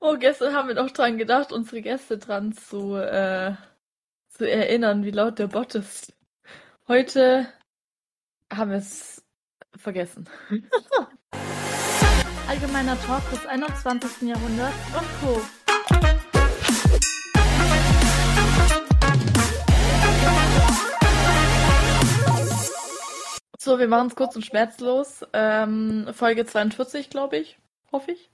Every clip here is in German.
Oh, gestern haben wir noch dran gedacht, unsere Gäste dran zu, äh, zu erinnern, wie laut der Bot ist. Heute haben wir es vergessen. Allgemeiner Talk des 21. Jahrhunderts und Co. So, wir machen es kurz und schmerzlos. Ähm, Folge 42, glaube ich. Hoffe ich.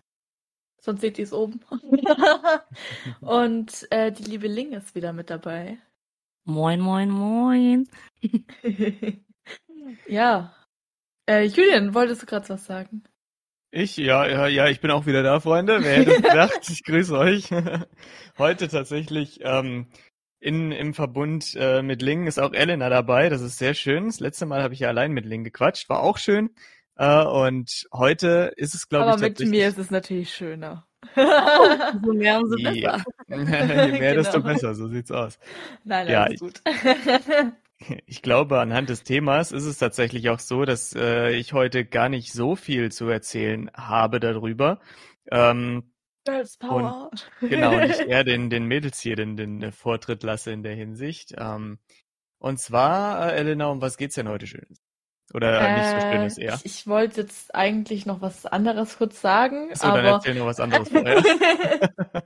Sonst seht ihr es oben. und äh, die liebe Ling ist wieder mit dabei. Moin, moin, moin. ja. Äh, Julian, wolltest du gerade was sagen? Ich, ja, ja, ja, ich bin auch wieder da, Freunde. Wer hätte es gedacht? Ich grüße euch. Heute tatsächlich ähm, in, im Verbund äh, mit Ling ist auch Elena dabei. Das ist sehr schön. Das letzte Mal habe ich ja allein mit Ling gequatscht. War auch schön. Uh, und heute ist es, glaube ich, Aber mit mir ist es natürlich schöner. so mehr, umso besser. Ja. Je mehr, genau. desto besser, so sieht's aus. Nein, nein, ja, ist gut. ich glaube, anhand des Themas ist es tatsächlich auch so, dass äh, ich heute gar nicht so viel zu erzählen habe darüber. Ähm, Girls Power. Und, genau, und ich eher den, den Mädels hier den, den Vortritt lasse in der Hinsicht. Ähm, und zwar, äh, Elena, um was geht's denn heute Schönes? Oder äh, nicht so schönes eher? Ich, ich, wollte jetzt eigentlich noch was anderes kurz sagen. So, aber... dann erzähl noch was anderes vorher.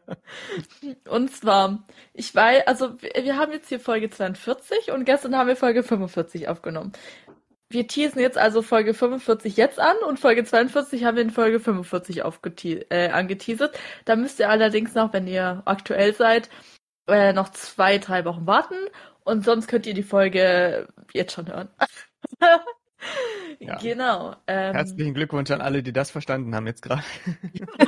und zwar, ich weiß, also wir haben jetzt hier Folge 42 und gestern haben wir Folge 45 aufgenommen. Wir teasen jetzt also Folge 45 jetzt an und Folge 42 haben wir in Folge 45 äh, angeteasert. Da müsst ihr allerdings noch, wenn ihr aktuell seid, äh, noch zwei, drei Wochen warten und sonst könnt ihr die Folge jetzt schon hören. Ja. Genau. Ähm, Herzlichen Glückwunsch an alle, die das verstanden haben jetzt gerade.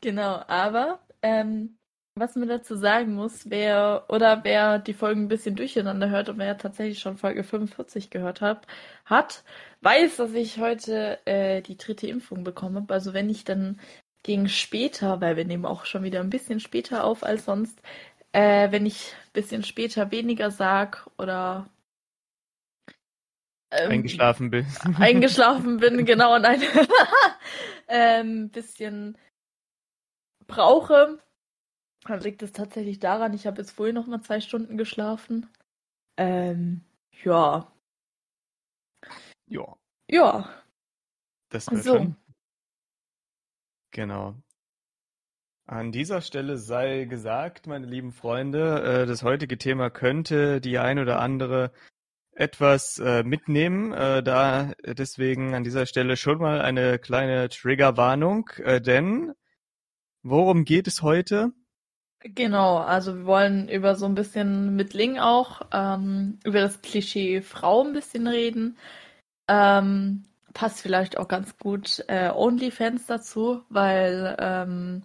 genau, aber ähm, was man dazu sagen muss, wer oder wer die Folgen ein bisschen durcheinander hört und wer tatsächlich schon Folge 45 gehört hat, hat, weiß, dass ich heute äh, die dritte Impfung bekomme. Also wenn ich dann gegen später, weil wir nehmen auch schon wieder ein bisschen später auf als sonst, äh, wenn ich ein bisschen später weniger sag oder ähm, eingeschlafen bin. Eingeschlafen bin, genau, und ein ähm, bisschen brauche, dann liegt es tatsächlich daran, ich habe jetzt vorhin noch mal zwei Stunden geschlafen. Ähm, ja. Ja. Ja. Das wird so. schon. Genau. An dieser Stelle sei gesagt, meine lieben Freunde, äh, das heutige Thema könnte die ein oder andere etwas äh, mitnehmen. Äh, da deswegen an dieser Stelle schon mal eine kleine Triggerwarnung, äh, denn worum geht es heute? Genau, also wir wollen über so ein bisschen mit Ling auch ähm, über das Klischee Frau ein bisschen reden. Ähm, passt vielleicht auch ganz gut äh, OnlyFans dazu, weil ähm,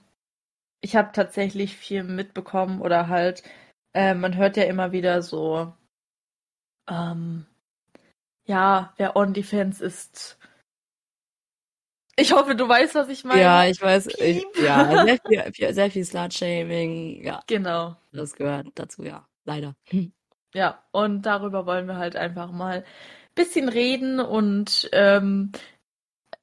ich habe tatsächlich viel mitbekommen oder halt, äh, man hört ja immer wieder so ähm, ja, wer OnlyFans ist. Ich hoffe, du weißt, was ich meine. Ja, ich weiß. Ich, ja, sehr viel, sehr viel Slut-Shaming. Ja. Genau. Das gehört dazu, ja. Leider. Ja, und darüber wollen wir halt einfach mal ein bisschen reden und ähm,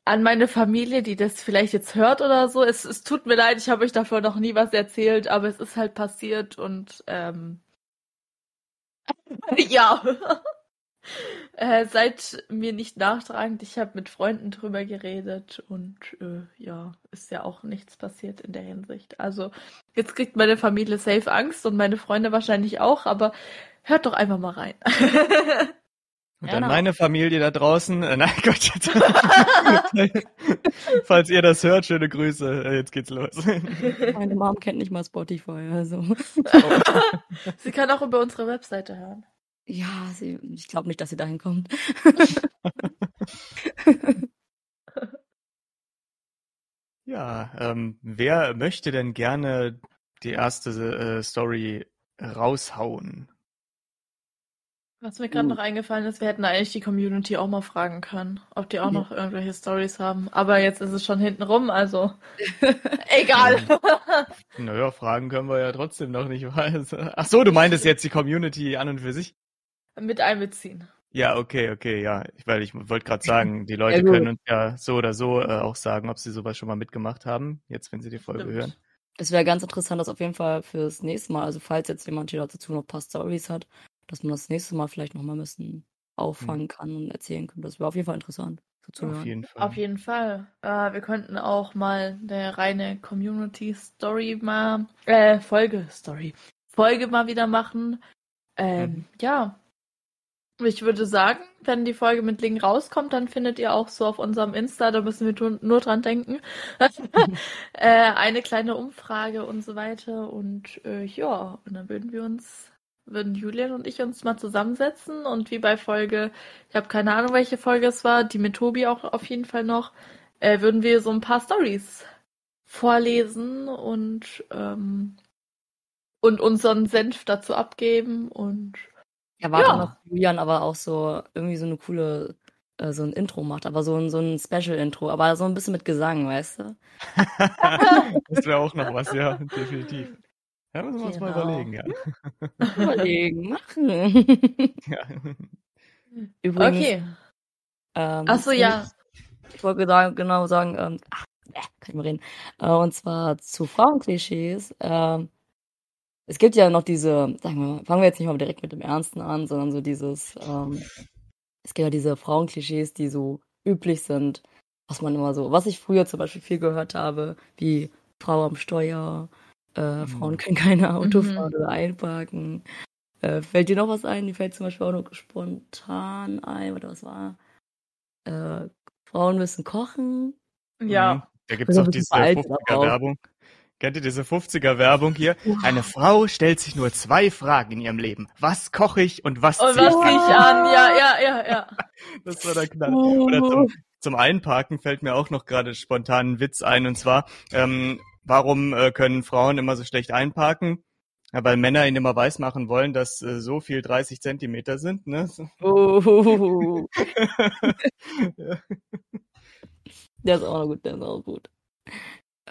an meine Familie, die das vielleicht jetzt hört oder so. Es, es tut mir leid, ich habe euch davor noch nie was erzählt, aber es ist halt passiert und ähm, ja. äh, seid mir nicht nachtragend. Ich habe mit Freunden drüber geredet und äh, ja, ist ja auch nichts passiert in der Hinsicht. Also jetzt kriegt meine Familie safe Angst und meine Freunde wahrscheinlich auch, aber hört doch einfach mal rein. Und ja, an meine Familie da draußen, äh, nein Gott, falls ihr das hört, schöne Grüße, äh, jetzt geht's los. Meine Mom kennt nicht mal Spotify, also. sie kann auch über unsere Webseite hören. Ja, sie, ich glaube nicht, dass sie dahin kommt. ja, ähm, wer möchte denn gerne die erste äh, Story raushauen? Was mir gerade uh. noch eingefallen ist, wir hätten eigentlich die Community auch mal fragen können, ob die auch ja. noch irgendwelche Stories haben. Aber jetzt ist es schon hinten rum, also egal. naja, fragen können wir ja trotzdem noch nicht. Ach so, du meintest jetzt die Community an und für sich? Mit einbeziehen. Ja, okay, okay, ja. Weil ich wollte gerade sagen, die Leute Ja, können uns ja so oder so äh, auch sagen, ob sie sowas schon mal mitgemacht haben, jetzt wenn sie die Folge Stimmt. hören. Es wäre ganz interessant, das auf jeden Fall fürs nächste Mal, also falls jetzt jemand hier dazu noch ein paar Stories hat, dass man das nächste Mal vielleicht noch mal ein bisschen auffangen kann und erzählen kann. Das wäre auf jeden Fall interessant so zu Auf hören. jeden Fall. Auf jeden Fall. Äh, wir könnten auch mal eine reine Community-Story mal, äh, Folge-Story, Folge mal wieder machen. Ähm, Mhm. Ja. Ich würde sagen, wenn die Folge mit Link rauskommt, dann findet ihr auch so auf unserem Insta, da müssen wir nur dran denken, äh, eine kleine Umfrage und so weiter. Und äh, ja, und dann würden wir uns, würden Julian und ich uns mal zusammensetzen und wie bei Folge, ich habe keine Ahnung, welche Folge es war, die mit Tobi auch auf jeden Fall noch, äh, würden wir so ein paar Stories vorlesen und, ähm, und unseren Senf dazu abgeben und Ja, warte Ja. noch, Julian aber auch so irgendwie so eine coole, äh, so ein Intro macht, aber so ein, so ein Special-Intro, aber so ein bisschen mit Gesang, weißt du? das wäre auch noch was, ja, definitiv. Ja, müssen wir uns mal Genau. überlegen, ja. Überlegen, machen. ja. Übrigens, okay. ähm, Ach so, ja. Ich wollte sagen, genau sagen, ähm, ach, äh, kann ich mal reden. Äh, und zwar zu Frauenklischees. Ähm, es gibt ja noch diese, sagen wir mal, fangen wir jetzt nicht mal direkt mit dem Ernsten an, sondern so dieses, ähm, es gibt ja diese Frauenklischees, die so üblich sind, was man immer so, was ich früher zum Beispiel viel gehört habe, wie Frau am Steuer, äh, Mhm. Frauen können keine Auto Mhm. fahren oder einparken. Äh, fällt dir noch was ein? Die fällt zum Beispiel auch noch spontan ein, oder was war? Äh, Frauen müssen kochen. Ja. Mhm. Da gibt es auch diese bisschen veraltet, aber auch. 50er-Werbung. Kennt ihr diese 50er-Werbung hier? Eine Frau stellt sich nur zwei Fragen in ihrem Leben. Was koche ich und was Und ziehe was ich an? ich an? Ja, ja, ja, ja. Das war der Knall. Oder zum, zum Einparken fällt mir auch noch gerade spontan ein Witz ein. Und zwar, ähm, warum äh, können Frauen immer so schlecht einparken? Ja, weil Männer ihnen immer weismachen wollen, dass äh, so viel 30 Zentimeter sind. Ne? Oh. Ja. Der ist auch noch gut, der ist auch gut.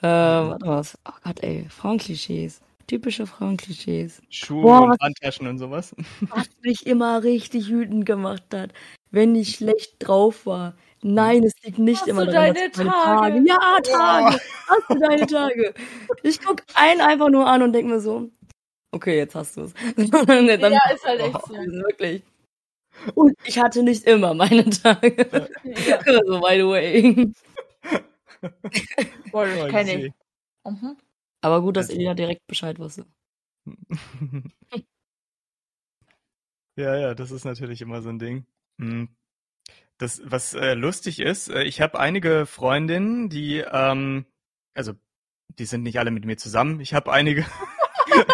Ähm, warte mal. was- Oh Gott, ey. Frauenklischees. Typische Frauenklischees. Schuhe Boah, und Handtaschen und sowas. Was mich immer richtig wütend gemacht hat, wenn ich schlecht drauf war. Nein, es liegt nicht Hast immer du daran, deine dass ich meine Tage? Ja, Tage. Hast du deine Tage? Ich guck einen einfach nur an und denk mir so, okay, jetzt hast du es. Dann, Ja, ist halt echt so. Wirklich. Und ich hatte nicht immer meine Tage. Ja. so, by the way. Boah, das Oh, kenn je. ich. Mhm. Aber gut, dass Also- Elina direkt Bescheid wusste. Ja, ja, das ist natürlich immer so ein Ding. Hm. Das, was äh, lustig ist, äh, ich habe einige Freundinnen, die, ähm, also die sind nicht alle mit mir zusammen. Ich habe einige.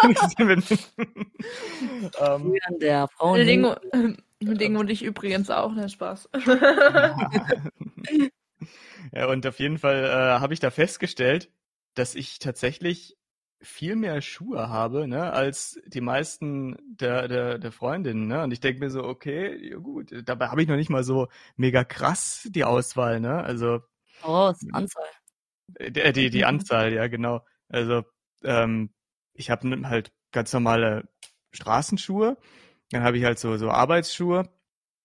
die sind mit, ähm, der Frauen. Mit Dingo, mit Dingo und ich übrigens auch, ne Spaß. ja, und auf jeden Fall äh, habe ich da festgestellt, dass ich tatsächlich viel mehr Schuhe habe, ne, als die meisten der, der, der Freundinnen, ne? Und ich denke mir so, okay, ja gut, dabei habe ich noch nicht mal so mega krass die Auswahl, ne? Also Raus, Anzahl. äh, die, die, die Anzahl, ja, genau. Also, ähm, ich habe halt ganz normale Straßenschuhe, dann habe ich halt so, so Arbeitsschuhe,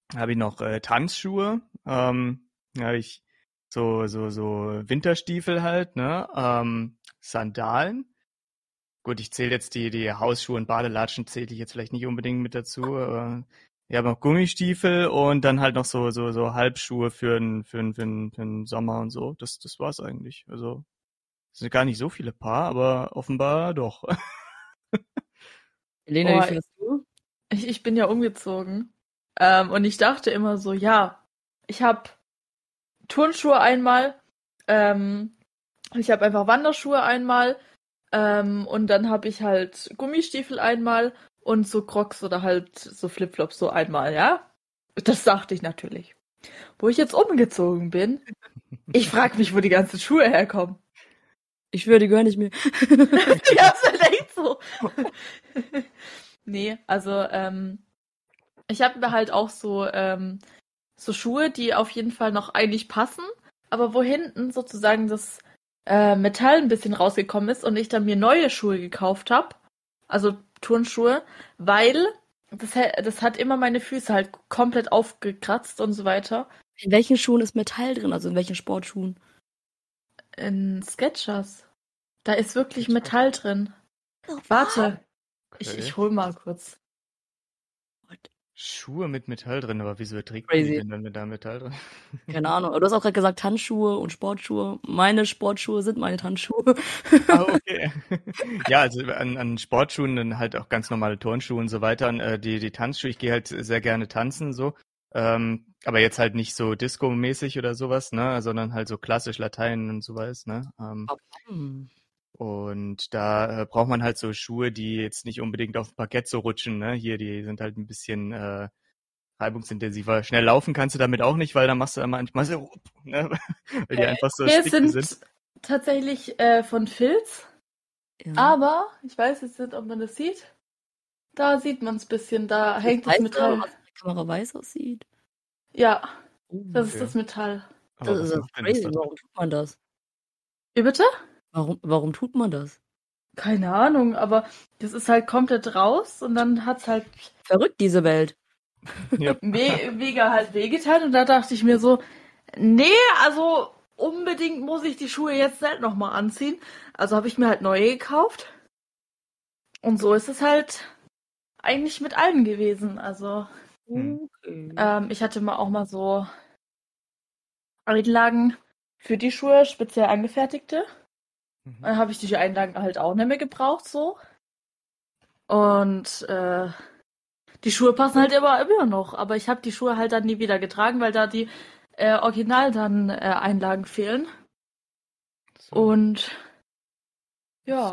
dann habe ich noch äh, Tanzschuhe, ähm, dann habe ich so, so, so Winterstiefel halt, ne, ähm, Sandalen. Gut, ich zähle jetzt die, die Hausschuhe und Badelatschen zähle ich jetzt vielleicht nicht unbedingt mit dazu. Äh, ich habe noch Gummistiefel und dann halt noch so, so, so Halbschuhe für den, für den, für den, für den Sommer und so. Das, das war's eigentlich. Also, es sind gar nicht so viele Paar, aber offenbar doch. Elena, Boah, wie hast du? Ich, ich bin ja umgezogen. Ähm, und ich dachte immer so, ja, ich habe Turnschuhe einmal, ähm, ich habe einfach Wanderschuhe einmal, ähm, und dann habe ich halt Gummistiefel einmal und so Crocs oder halt so Flipflops so einmal, ja? Das dachte ich natürlich. Wo ich jetzt umgezogen bin, ich frage mich, wo die ganzen Schuhe herkommen. Ich schwöre, die gehören nicht mehr. ja, echt so. nee, also ähm, ich habe mir halt auch so ähm, so Schuhe, die auf jeden Fall noch eigentlich passen, aber wo hinten sozusagen das äh, Metall ein bisschen rausgekommen ist und ich dann mir neue Schuhe gekauft habe, also Turnschuhe, weil das, das hat immer meine Füße halt komplett aufgekratzt und so weiter. In welchen Schuhen ist Metall drin? Also in welchen Sportschuhen? In Skechers. Da ist wirklich Metall drin. Warte, ich, ich hol mal kurz. Schuhe mit Metall drin, aber wieso trägt Crazy. man die denn dann mit da Metall drin? Keine Ahnung. Aber du hast auch gerade gesagt Tanzschuhe und Sportschuhe. Meine Sportschuhe sind meine Tanzschuhe. Ah, okay. ja, also an, an Sportschuhen dann halt auch ganz normale Turnschuhe und so weiter. Und, äh, die, die Tanzschuhe, ich gehe halt sehr gerne tanzen so. Ähm, aber jetzt halt nicht so Disco-mäßig oder sowas, ne, sondern halt so klassisch Latein und sowas, ne. Ähm, Hm. Und da äh, braucht man halt so Schuhe, die jetzt nicht unbedingt auf dem Parkett so rutschen, ne. Hier, die sind halt ein bisschen äh, reibungsintensiver. Schnell laufen kannst du damit auch nicht, weil dann machst du dann manchmal so, ne, weil die Äh, einfach so Hier sticky sind, sind. tatsächlich äh, von Filz, Ja. aber ich weiß jetzt nicht, ob man das sieht. Da sieht man es ein bisschen, da hängt das Weißt du, Metall. was die Kamera weiß aussieht? Ja, Oh, das ist Okay. das Metall. Aber das ist crazy. Warum tut man das? Wie bitte? Warum, warum tut man das? Keine Ahnung, aber das ist halt komplett raus und dann hat's halt Verrückt, diese Welt. Ja. me mega halt wehgetan und da dachte ich mir so, nee, also unbedingt muss ich die Schuhe jetzt nicht nochmal anziehen. Also habe ich mir halt neue gekauft. Und so ist es halt eigentlich mit allen gewesen. Also Hm. Okay. ähm, ich hatte mal auch mal so Einlagen für die Schuhe, speziell angefertigte. Mhm. Dann habe ich die Einlagen halt auch nicht mehr gebraucht so. Und äh, die Schuhe passen halt immer, immer noch. Aber ich habe die Schuhe halt dann nie wieder getragen, weil da die äh, Original dann äh, Einlagen fehlen. So. Und ja,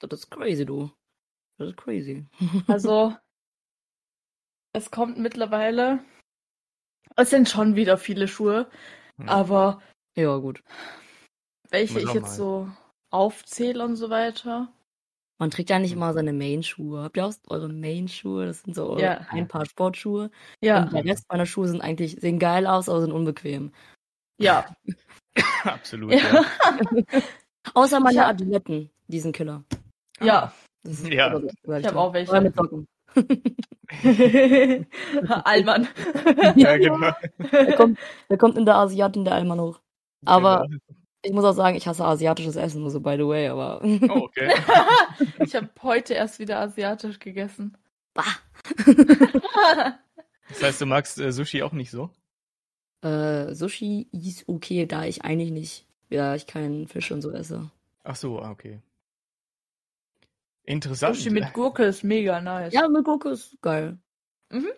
So. Das ist crazy, du. Das ist crazy. also es kommt mittlerweile. Es sind schon wieder viele Schuhe, Hm. aber Ja, gut. welche ich jetzt mal. so aufzähle und so weiter. Man trägt ja nicht immer seine Main-Schuhe. Habt ihr auch eure Main-Schuhe? Das sind so eure Ja. ein Paar Sportschuhe. Ja, Und der Rest meiner Schuhe sind eigentlich, sehen geil aus, aber sind unbequem. ja. Absolut, ja. Ja. Außer meine hab- Adiletten, die sind Killer. ja. Das ist Ja. aber- Ich hab dir. auch welche. Oder mit Socken. Allmann. Ja, genau. Der kommt, der kommt in der Asiatin der Allmann hoch. Aber Genau. Ich muss auch sagen, ich hasse asiatisches Essen, nur so by the way, aber. Oh, okay. ich habe heute erst wieder asiatisch gegessen. Bah. Das heißt, du magst äh, Sushi auch nicht so? Äh, Sushi ist okay, da ich eigentlich nicht, ja, ich keinen Fisch und so esse. Ach so, ah, okay. Interessant. Sushi mit Gurke ist mega nice. Ja, mit Gurke ist geil. Mhm.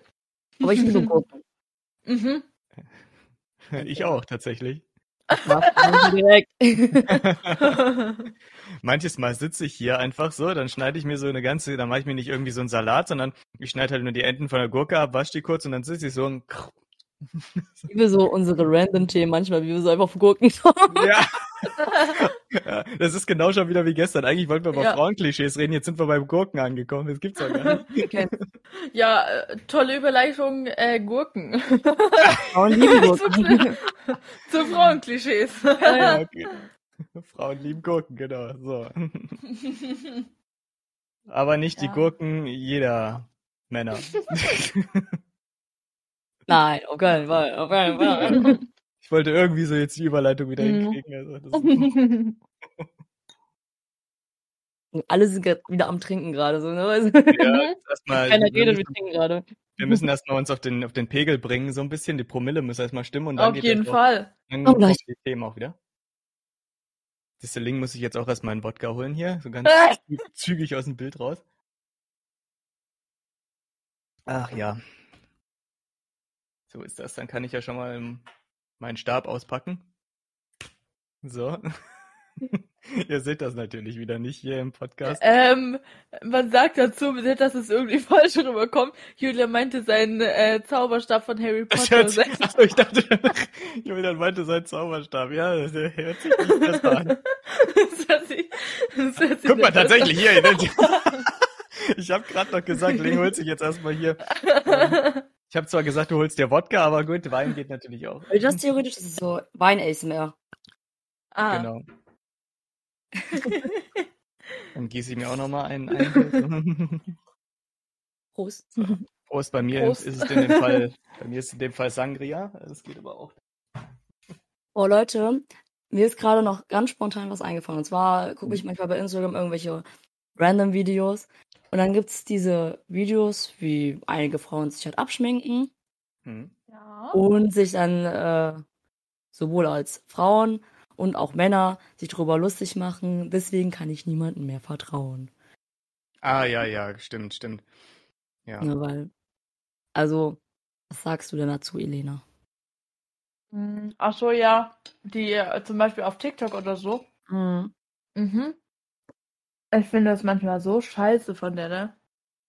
Aber ich liebe Gurken. Mhm. Ich auch, tatsächlich. Direkt. Manches Mal sitze ich hier einfach so, dann schneide ich mir so eine ganze, dann mache ich mir nicht irgendwie so einen Salat, sondern ich schneide halt nur die Enden von der Gurke ab, wasche die kurz und dann sitze ich so und Ich liebe so unsere random Themen manchmal, wie wir so einfach auf Gurken ja. ja. Das ist genau schon wieder wie gestern. Eigentlich wollten wir über Ja. Frauenklischees reden, jetzt sind wir beim Gurken angekommen. Das gibt's doch gar nicht. Okay. ja, äh, tolle Überleitung, äh, Gurken. Frauen lieben Gurken. Zu Frauenklischees. Ja, okay. Frauen lieben Gurken, genau. So. Aber nicht die. Gurken jeder Männer. Nein, auf keinen Fall, auf keinen Fall. Ich wollte irgendwie so jetzt die Überleitung wieder Mhm. hinkriegen. Also das, Alle sind wieder am Trinken gerade, so, ne? Also, ja, erstmal, Keiner wir, redet, wir müssen, trinken gerade. wir müssen erstmal uns auf den, auf den Pegel bringen, so ein bisschen. Die Promille muss erstmal stimmen und dann Auf geht jeden das auch, Fall. Dann Oh, kommen gleich. die Themen auch wieder. Disseling muss ich jetzt auch erstmal einen Wodka holen hier. So ganz Ah. zü- zügig aus dem Bild raus. Ach ja. So ist das. Dann kann ich ja schon mal meinen Stab auspacken. So. Ihr seht das natürlich wieder nicht hier im Podcast. Ähm, man sagt dazu, dass es irgendwie falsch rüberkommt. Julia meinte seinen äh, Zauberstab von Harry Potter. Schatz, Achso, ich dachte, Julian meinte sein Zauberstab. Ja, das hört sich nicht besser an. das hört sich, das hört sich Guck mal, tatsächlich hier. Ich habe gerade noch gesagt, Ling holt sich jetzt erstmal hier. Ähm, Ich habe zwar gesagt, du holst dir Wodka, aber gut, Wein geht natürlich auch. Das theoretisch ist so Wein-ASMR. Ah, Genau. Dann gieße ich mir auch nochmal einen ein. Prost. Prost, bei mir Prost. ist es in dem Fall, bei mir ist in dem Fall Sangria. Das geht aber auch. Oh Leute, mir ist gerade noch ganz spontan was eingefallen. Und zwar gucke ich manchmal bei Instagram irgendwelche random Videos. Und dann gibt's diese Videos, wie einige Frauen sich halt abschminken Hm. Ja. und sich dann äh, sowohl als Frauen und auch Männer sich darüber lustig machen. Deswegen kann ich niemandem mehr vertrauen. Ah, ja, ja, stimmt, stimmt. Ja. Ne, weil, also, was sagst du denn dazu, Elena? Hm, Ach so, ja. Die äh, zum Beispiel auf TikTok oder so. Mhm. Mhm. Ich finde das manchmal so scheiße von der, ne?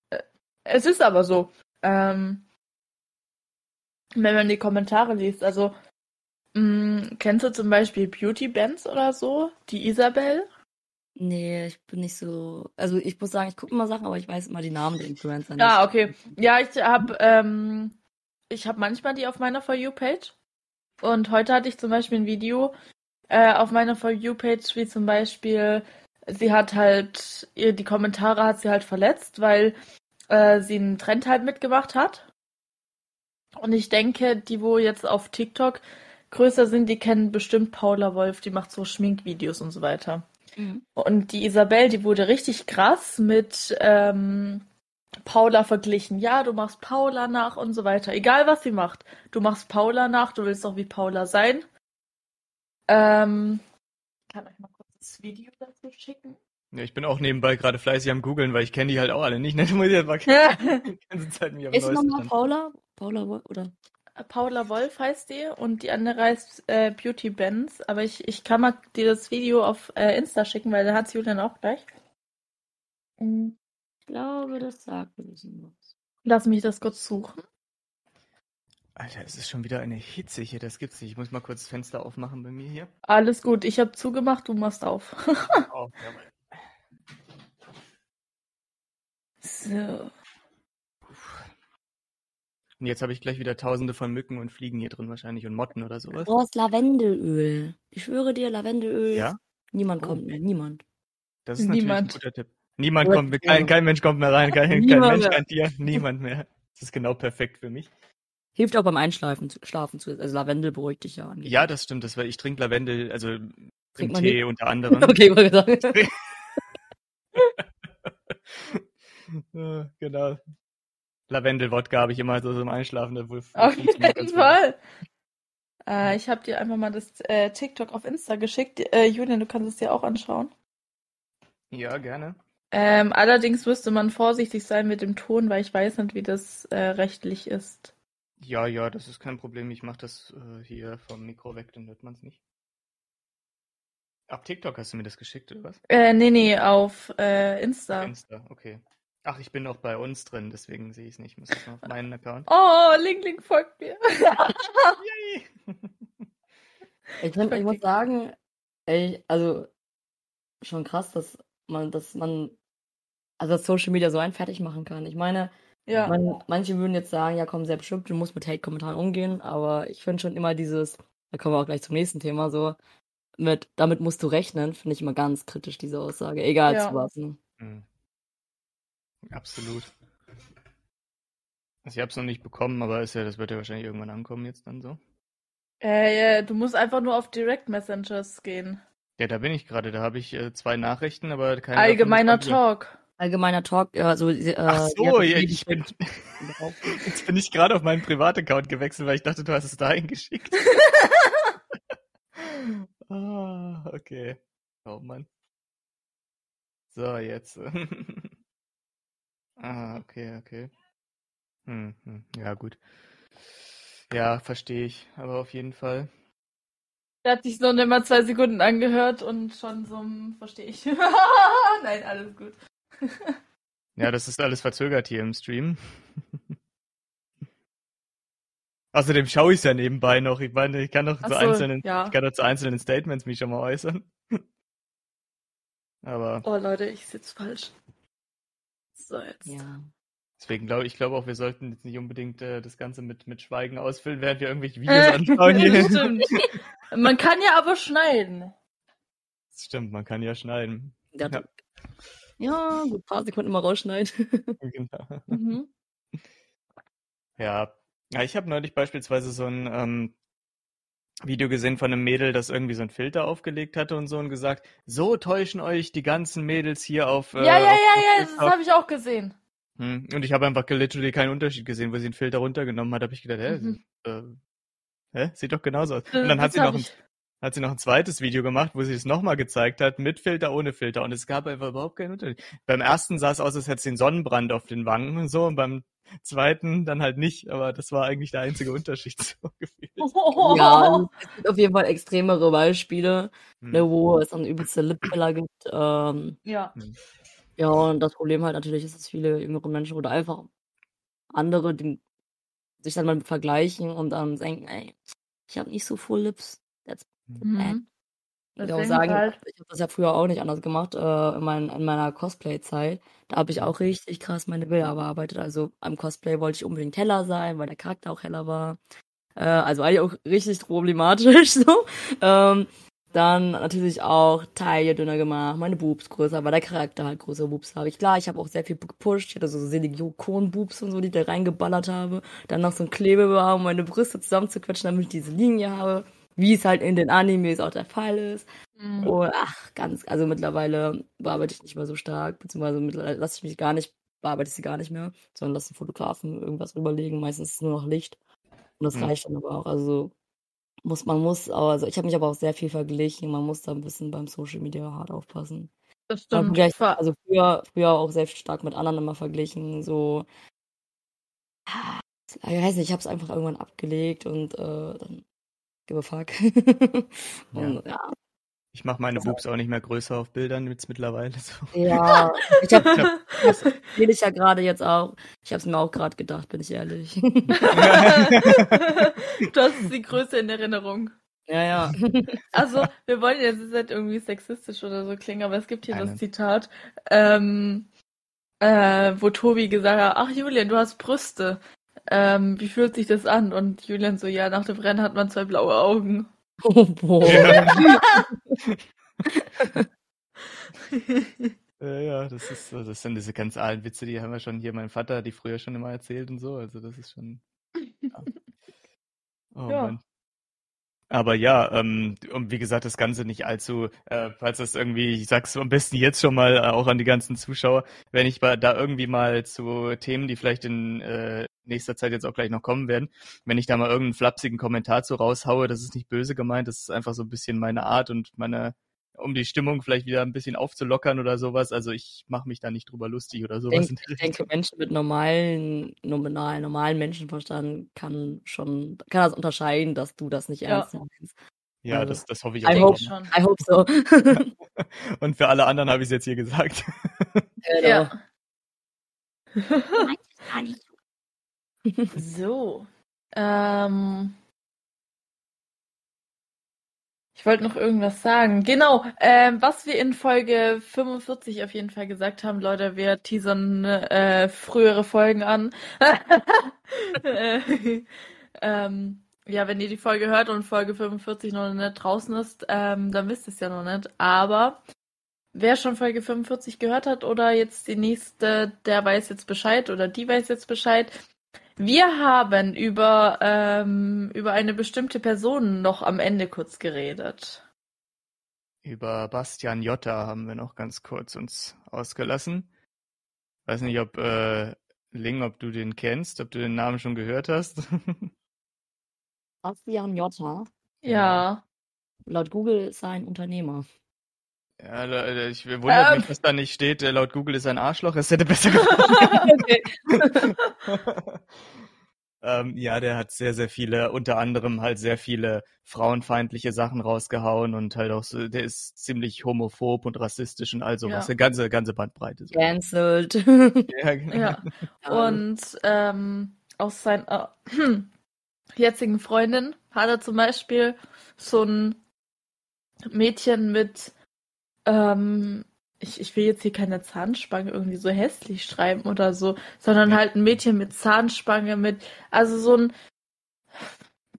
Äh, Es ist aber so. Ähm, wenn man die Kommentare liest, also mh, kennst du zum Beispiel Beauty Bands oder so? Die Isabel? Nee, ich bin nicht so. Also ich muss sagen, ich gucke immer Sachen, aber ich weiß immer die Namen der Influencer nicht. Ah, okay. Ja, ich habe ähm, ich habe manchmal die auf meiner For You Page und heute hatte ich zum Beispiel ein Video äh, auf meiner For You Page, wie zum Beispiel sie hat halt ihr die Kommentare hat sie halt verletzt, weil äh, sie einen Trend halt mitgemacht hat. Und ich denke, die, wo jetzt auf TikTok größer sind, die kennen bestimmt Paula Wolf, die macht so Schminkvideos und so weiter. Mhm. Und die Isabel, die wurde richtig krass mit ähm, Paula verglichen. Ja, du machst Paula nach und so weiter. Egal was sie macht. Du machst Paula nach, du willst auch wie Paula sein. Ähm, kann euch mal das Video dazu schicken. ja. Ich bin auch nebenbei gerade fleißig am googeln, weil ich kenne die halt auch alle nicht. Ne? Du musst ja mal Ja. die ganze Zeit mich auf Ist nochmal. Paula? Paula, oder? Paula Wolf heißt die und die andere heißt äh, Beauty Benz. Aber ich, ich kann mal dir das Video auf äh, Insta schicken, weil da hat Julian auch gleich. Mm, Ich glaube, das sagt ein bisschen was. Lass mich das kurz suchen. Alter, es ist schon wieder eine Hitze hier, das gibt's nicht. Ich muss mal kurz das Fenster aufmachen bei mir hier. Alles gut, ich habe zugemacht, du machst auf. Oh, jawohl. so. Und jetzt habe ich gleich wieder tausende von Mücken und Fliegen hier drin wahrscheinlich und Motten oder sowas. Du brauchst Lavendelöl. Ich schwöre dir, Lavendelöl. Ja? Niemand Oh. kommt mehr, niemand. Das ist natürlich ein Niemand. guter Tipp. Niemand kommt mehr, kein, kein Mensch kommt mehr rein, kein, kein Mensch, mehr. kein Tier, niemand mehr. Das ist genau perfekt für mich. Hilft auch beim Einschlafen, zu- Schlafen zu. Also Lavendel beruhigt dich ja angeblich. Ja, das stimmt, das war, ich trinke Lavendel, also im Trinkt man Tee unter anderem. Okay, wollte sagen. Genau. Lavendel-Wodka habe ich immer so zum Einschlafen. Das wohl, Auf jeden. Fall. Äh, ich habe dir einfach mal das äh, TikTok auf Insta geschickt. Äh, Julian, du kannst es dir auch anschauen. Ja, gerne. Ähm, allerdings müsste man vorsichtig sein mit dem Ton, weil ich weiß nicht, wie das äh, rechtlich ist. Ja, ja, das ist kein Problem. Ich mache das äh, hier vom Mikro weg, dann hört man es nicht. Ab TikTok hast du mir das geschickt, oder was? Äh, nee, nee, auf äh, Insta. Insta, okay. Ach, ich bin noch bei uns drin, deswegen sehe ich es nicht. Ich muss jetzt noch auf meinen Account. Oh, Link Link folgt mir. Ich, find, ich muss sagen, ey, also schon krass, dass man, dass man, also dass Social Media so einen fertig machen kann. Ich meine, ja. man, manche würden jetzt sagen, ja komm, sehr bestimmt, du musst mit Hate-Kommentaren umgehen, aber ich finde schon immer dieses, da kommen wir auch gleich zum nächsten Thema, so, mit, damit musst du rechnen, finde ich immer ganz kritisch, diese Aussage. Egal Ja. zu was. Ne? Hm. Absolut. Also ich habe es noch nicht bekommen, aber ist ja, das wird ja wahrscheinlich irgendwann ankommen jetzt dann so. Äh, du musst einfach nur auf Direct Messengers gehen. Ja, da bin ich gerade. Da habe ich äh, zwei Nachrichten, aber keine Allgemeiner. Talk. Allgemeiner Talk, ja, so, äh, Ach so, ja, ich bin, jetzt bin ich gerade auf meinen Privataccount gewechselt, weil ich dachte, du hast es dahin geschickt. ah, okay. Oh Mann. So, jetzt. ah, okay, okay. Hm, hm, ja, gut. Ja, verstehe ich. Aber auf jeden Fall. Der hat sich noch nicht mal zwei Sekunden angehört und schon so, verstehe ich. Nein, alles gut. Ja, das ist alles verzögert hier im Stream. Außerdem schaue ich es ja nebenbei noch. Ich meine, ich kann doch zu so, einzelnen, ja. ich kann doch zu einzelnen Statements mich schon mal äußern. Aber Oh Leute, ich sitze falsch. So, jetzt. Ja. deswegen glaube ich, glaube auch, wir sollten jetzt nicht unbedingt äh, das Ganze mit, mit Schweigen ausfüllen, während wir irgendwelche Videos anschauen das hier. stimmt. Man kann ja aber schneiden. Das stimmt, man kann ja schneiden. Der Ja. Ja, gut, ein paar Sekunden mal rausschneiden. Genau. Mhm. Ja, ja ich habe neulich beispielsweise so ein ähm, Video gesehen von einem Mädel, das irgendwie so einen Filter aufgelegt hatte und so und gesagt, so täuschen euch die ganzen Mädels hier auf. Äh, ja, ja, auf ja, ja, das habe ich auch gesehen. Hm. Und ich habe einfach literally keinen Unterschied gesehen, wo sie den Filter runtergenommen hat. habe ich gedacht, hä, mhm. äh, hä, sieht doch genauso aus. Und dann hat sie noch ein, hat sie noch ein zweites Video gemacht, wo sie es nochmal gezeigt hat, mit Filter, ohne Filter. Und es gab einfach überhaupt keinen Unterschied. Beim ersten sah es aus, als hätte sie den Sonnenbrand auf den Wangen und so. Und beim zweiten dann halt nicht. Aber das war eigentlich der einzige Unterschied so gefühlt. Ja, es gibt auf jeden Fall extremere Beispiele, hm. ne, wo es dann übelste Lipfiller gibt. Ähm, ja. Hm. Ja, und das Problem halt natürlich ist, dass viele jüngere Menschen oder einfach andere, die sich dann mal vergleichen und dann denken, ey, ich habe nicht so Full Lips. That's mhm. bad. Ich auch sagen, halt. ich habe das ja früher auch nicht anders gemacht, äh, in, mein, in meiner Cosplay-Zeit. Da habe ich auch richtig krass meine Bilder bearbeitet. Also am Cosplay wollte ich unbedingt heller sein, weil der Charakter auch heller war. Äh, also eigentlich auch richtig problematisch so. Ähm, dann natürlich auch Taille dünner gemacht, meine Boobs größer, weil der Charakter halt größere Boobs habe ich. Klar, ich habe auch sehr viel gepusht. Ich hatte so Silikon-Boobs und so, die ich da reingeballert habe. Dann noch so ein Klebebär, um meine Brüste zusammenzuquetschen, damit ich diese Linie habe. Wie es halt in den Animes auch der Fall ist. Mhm. Und ach, ganz, also mittlerweile bearbeite ich nicht mehr so stark, beziehungsweise mittlerweile lasse ich mich gar nicht, bearbeite ich sie gar nicht mehr, sondern lasse den Fotografen irgendwas überlegen. Meistens ist es nur noch Licht. Und das mhm. reicht dann aber auch. Also muss, man muss, also ich habe mich aber auch sehr viel verglichen. Man muss da ein bisschen beim Social Media hart aufpassen. Das stimmt. Gleich, also früher, früher auch sehr stark mit anderen immer verglichen. So, ich weiß nicht, ich habe es einfach irgendwann abgelegt und äh, dann give a fuck. und, ja. ja. Ich mache meine Boobs auch nicht mehr größer auf Bildern jetzt mittlerweile. So. Ja, ich habe das will ich ja gerade jetzt auch. Ich habe es mir auch gerade gedacht, bin ich ehrlich. du hast die Größe in Erinnerung. Ja, ja. Also, wir wollen jetzt nicht irgendwie sexistisch oder so klingen, aber es gibt hier Eine. das Zitat, ähm, äh, wo Tobi gesagt hat, ach Julian, du hast Brüste. Ähm, wie fühlt sich das an? Und Julian so, ja, nach dem Rennen hat man zwei blaue Augen. Oh boah. Ja. ja, ja, das ist das sind diese ganz alten Witze, die haben wir schon hier mein Vater, die früher schon immer erzählt und so. Also das ist schon. Ja. Oh ja. Mann. Aber ja, ähm, und wie gesagt, das Ganze nicht allzu, äh, falls das irgendwie, ich sag's am besten jetzt schon mal äh, auch an die ganzen Zuschauer, wenn ich da irgendwie mal zu Themen, die vielleicht in äh, nächster Zeit jetzt auch gleich noch kommen werden, wenn ich da mal irgendeinen flapsigen Kommentar zu raushaue, das ist nicht böse gemeint, das ist einfach so ein bisschen meine Art und meine um die Stimmung vielleicht wieder ein bisschen aufzulockern oder sowas. Also ich mache mich da nicht drüber lustig oder sowas. Ich denke, ich denke Menschen mit normalen, nominal, normalen Menschenverstand kann schon, kann das unterscheiden, dass du das nicht ernst ja. meinst. Ja, also, das, das hoffe ich auch. I hope, schon. I hope so. Und für alle anderen habe ich es jetzt hier gesagt. Genau. Ja. so. Ähm, ich wollte noch irgendwas sagen. Genau, ähm, was wir in Folge 45 auf jeden Fall gesagt haben, Leute, wir teasern äh, frühere Folgen an. äh, ähm, ja, wenn ihr die Folge hört und Folge 45 noch nicht draußen ist, ähm, dann wisst ihr es ja noch nicht. Aber wer schon Folge 45 gehört hat oder jetzt die nächste, der weiß jetzt Bescheid oder die weiß jetzt Bescheid. Wir haben über, ähm, über eine bestimmte Person noch am Ende kurz geredet. Über Bastian Jotta haben wir noch ganz kurz uns ausgelassen. Weiß nicht, ob äh, Ling, ob du den kennst, ob du den Namen schon gehört hast. Bastian Jotta? Ja. Laut Google ist er ein Unternehmer. Ja, ich wundere ähm. mich, dass da nicht steht, laut Google ist ein Arschloch, es hätte besser gefallen. ähm, ja, der hat sehr, sehr viele, unter anderem halt sehr viele frauenfeindliche Sachen rausgehauen und halt auch so, der ist ziemlich homophob und rassistisch und all sowas. Ja. Eine ganze, ganze Bandbreite. So. Cancelled. ja, genau. Ja. Und ähm, aus seiner äh, jetzigen Freundin hat er zum Beispiel so ein Mädchen mit ähm, ich, ich will jetzt hier keine Zahnspange irgendwie so hässlich schreiben oder so, sondern halt ein Mädchen mit Zahnspange, mit, also so ein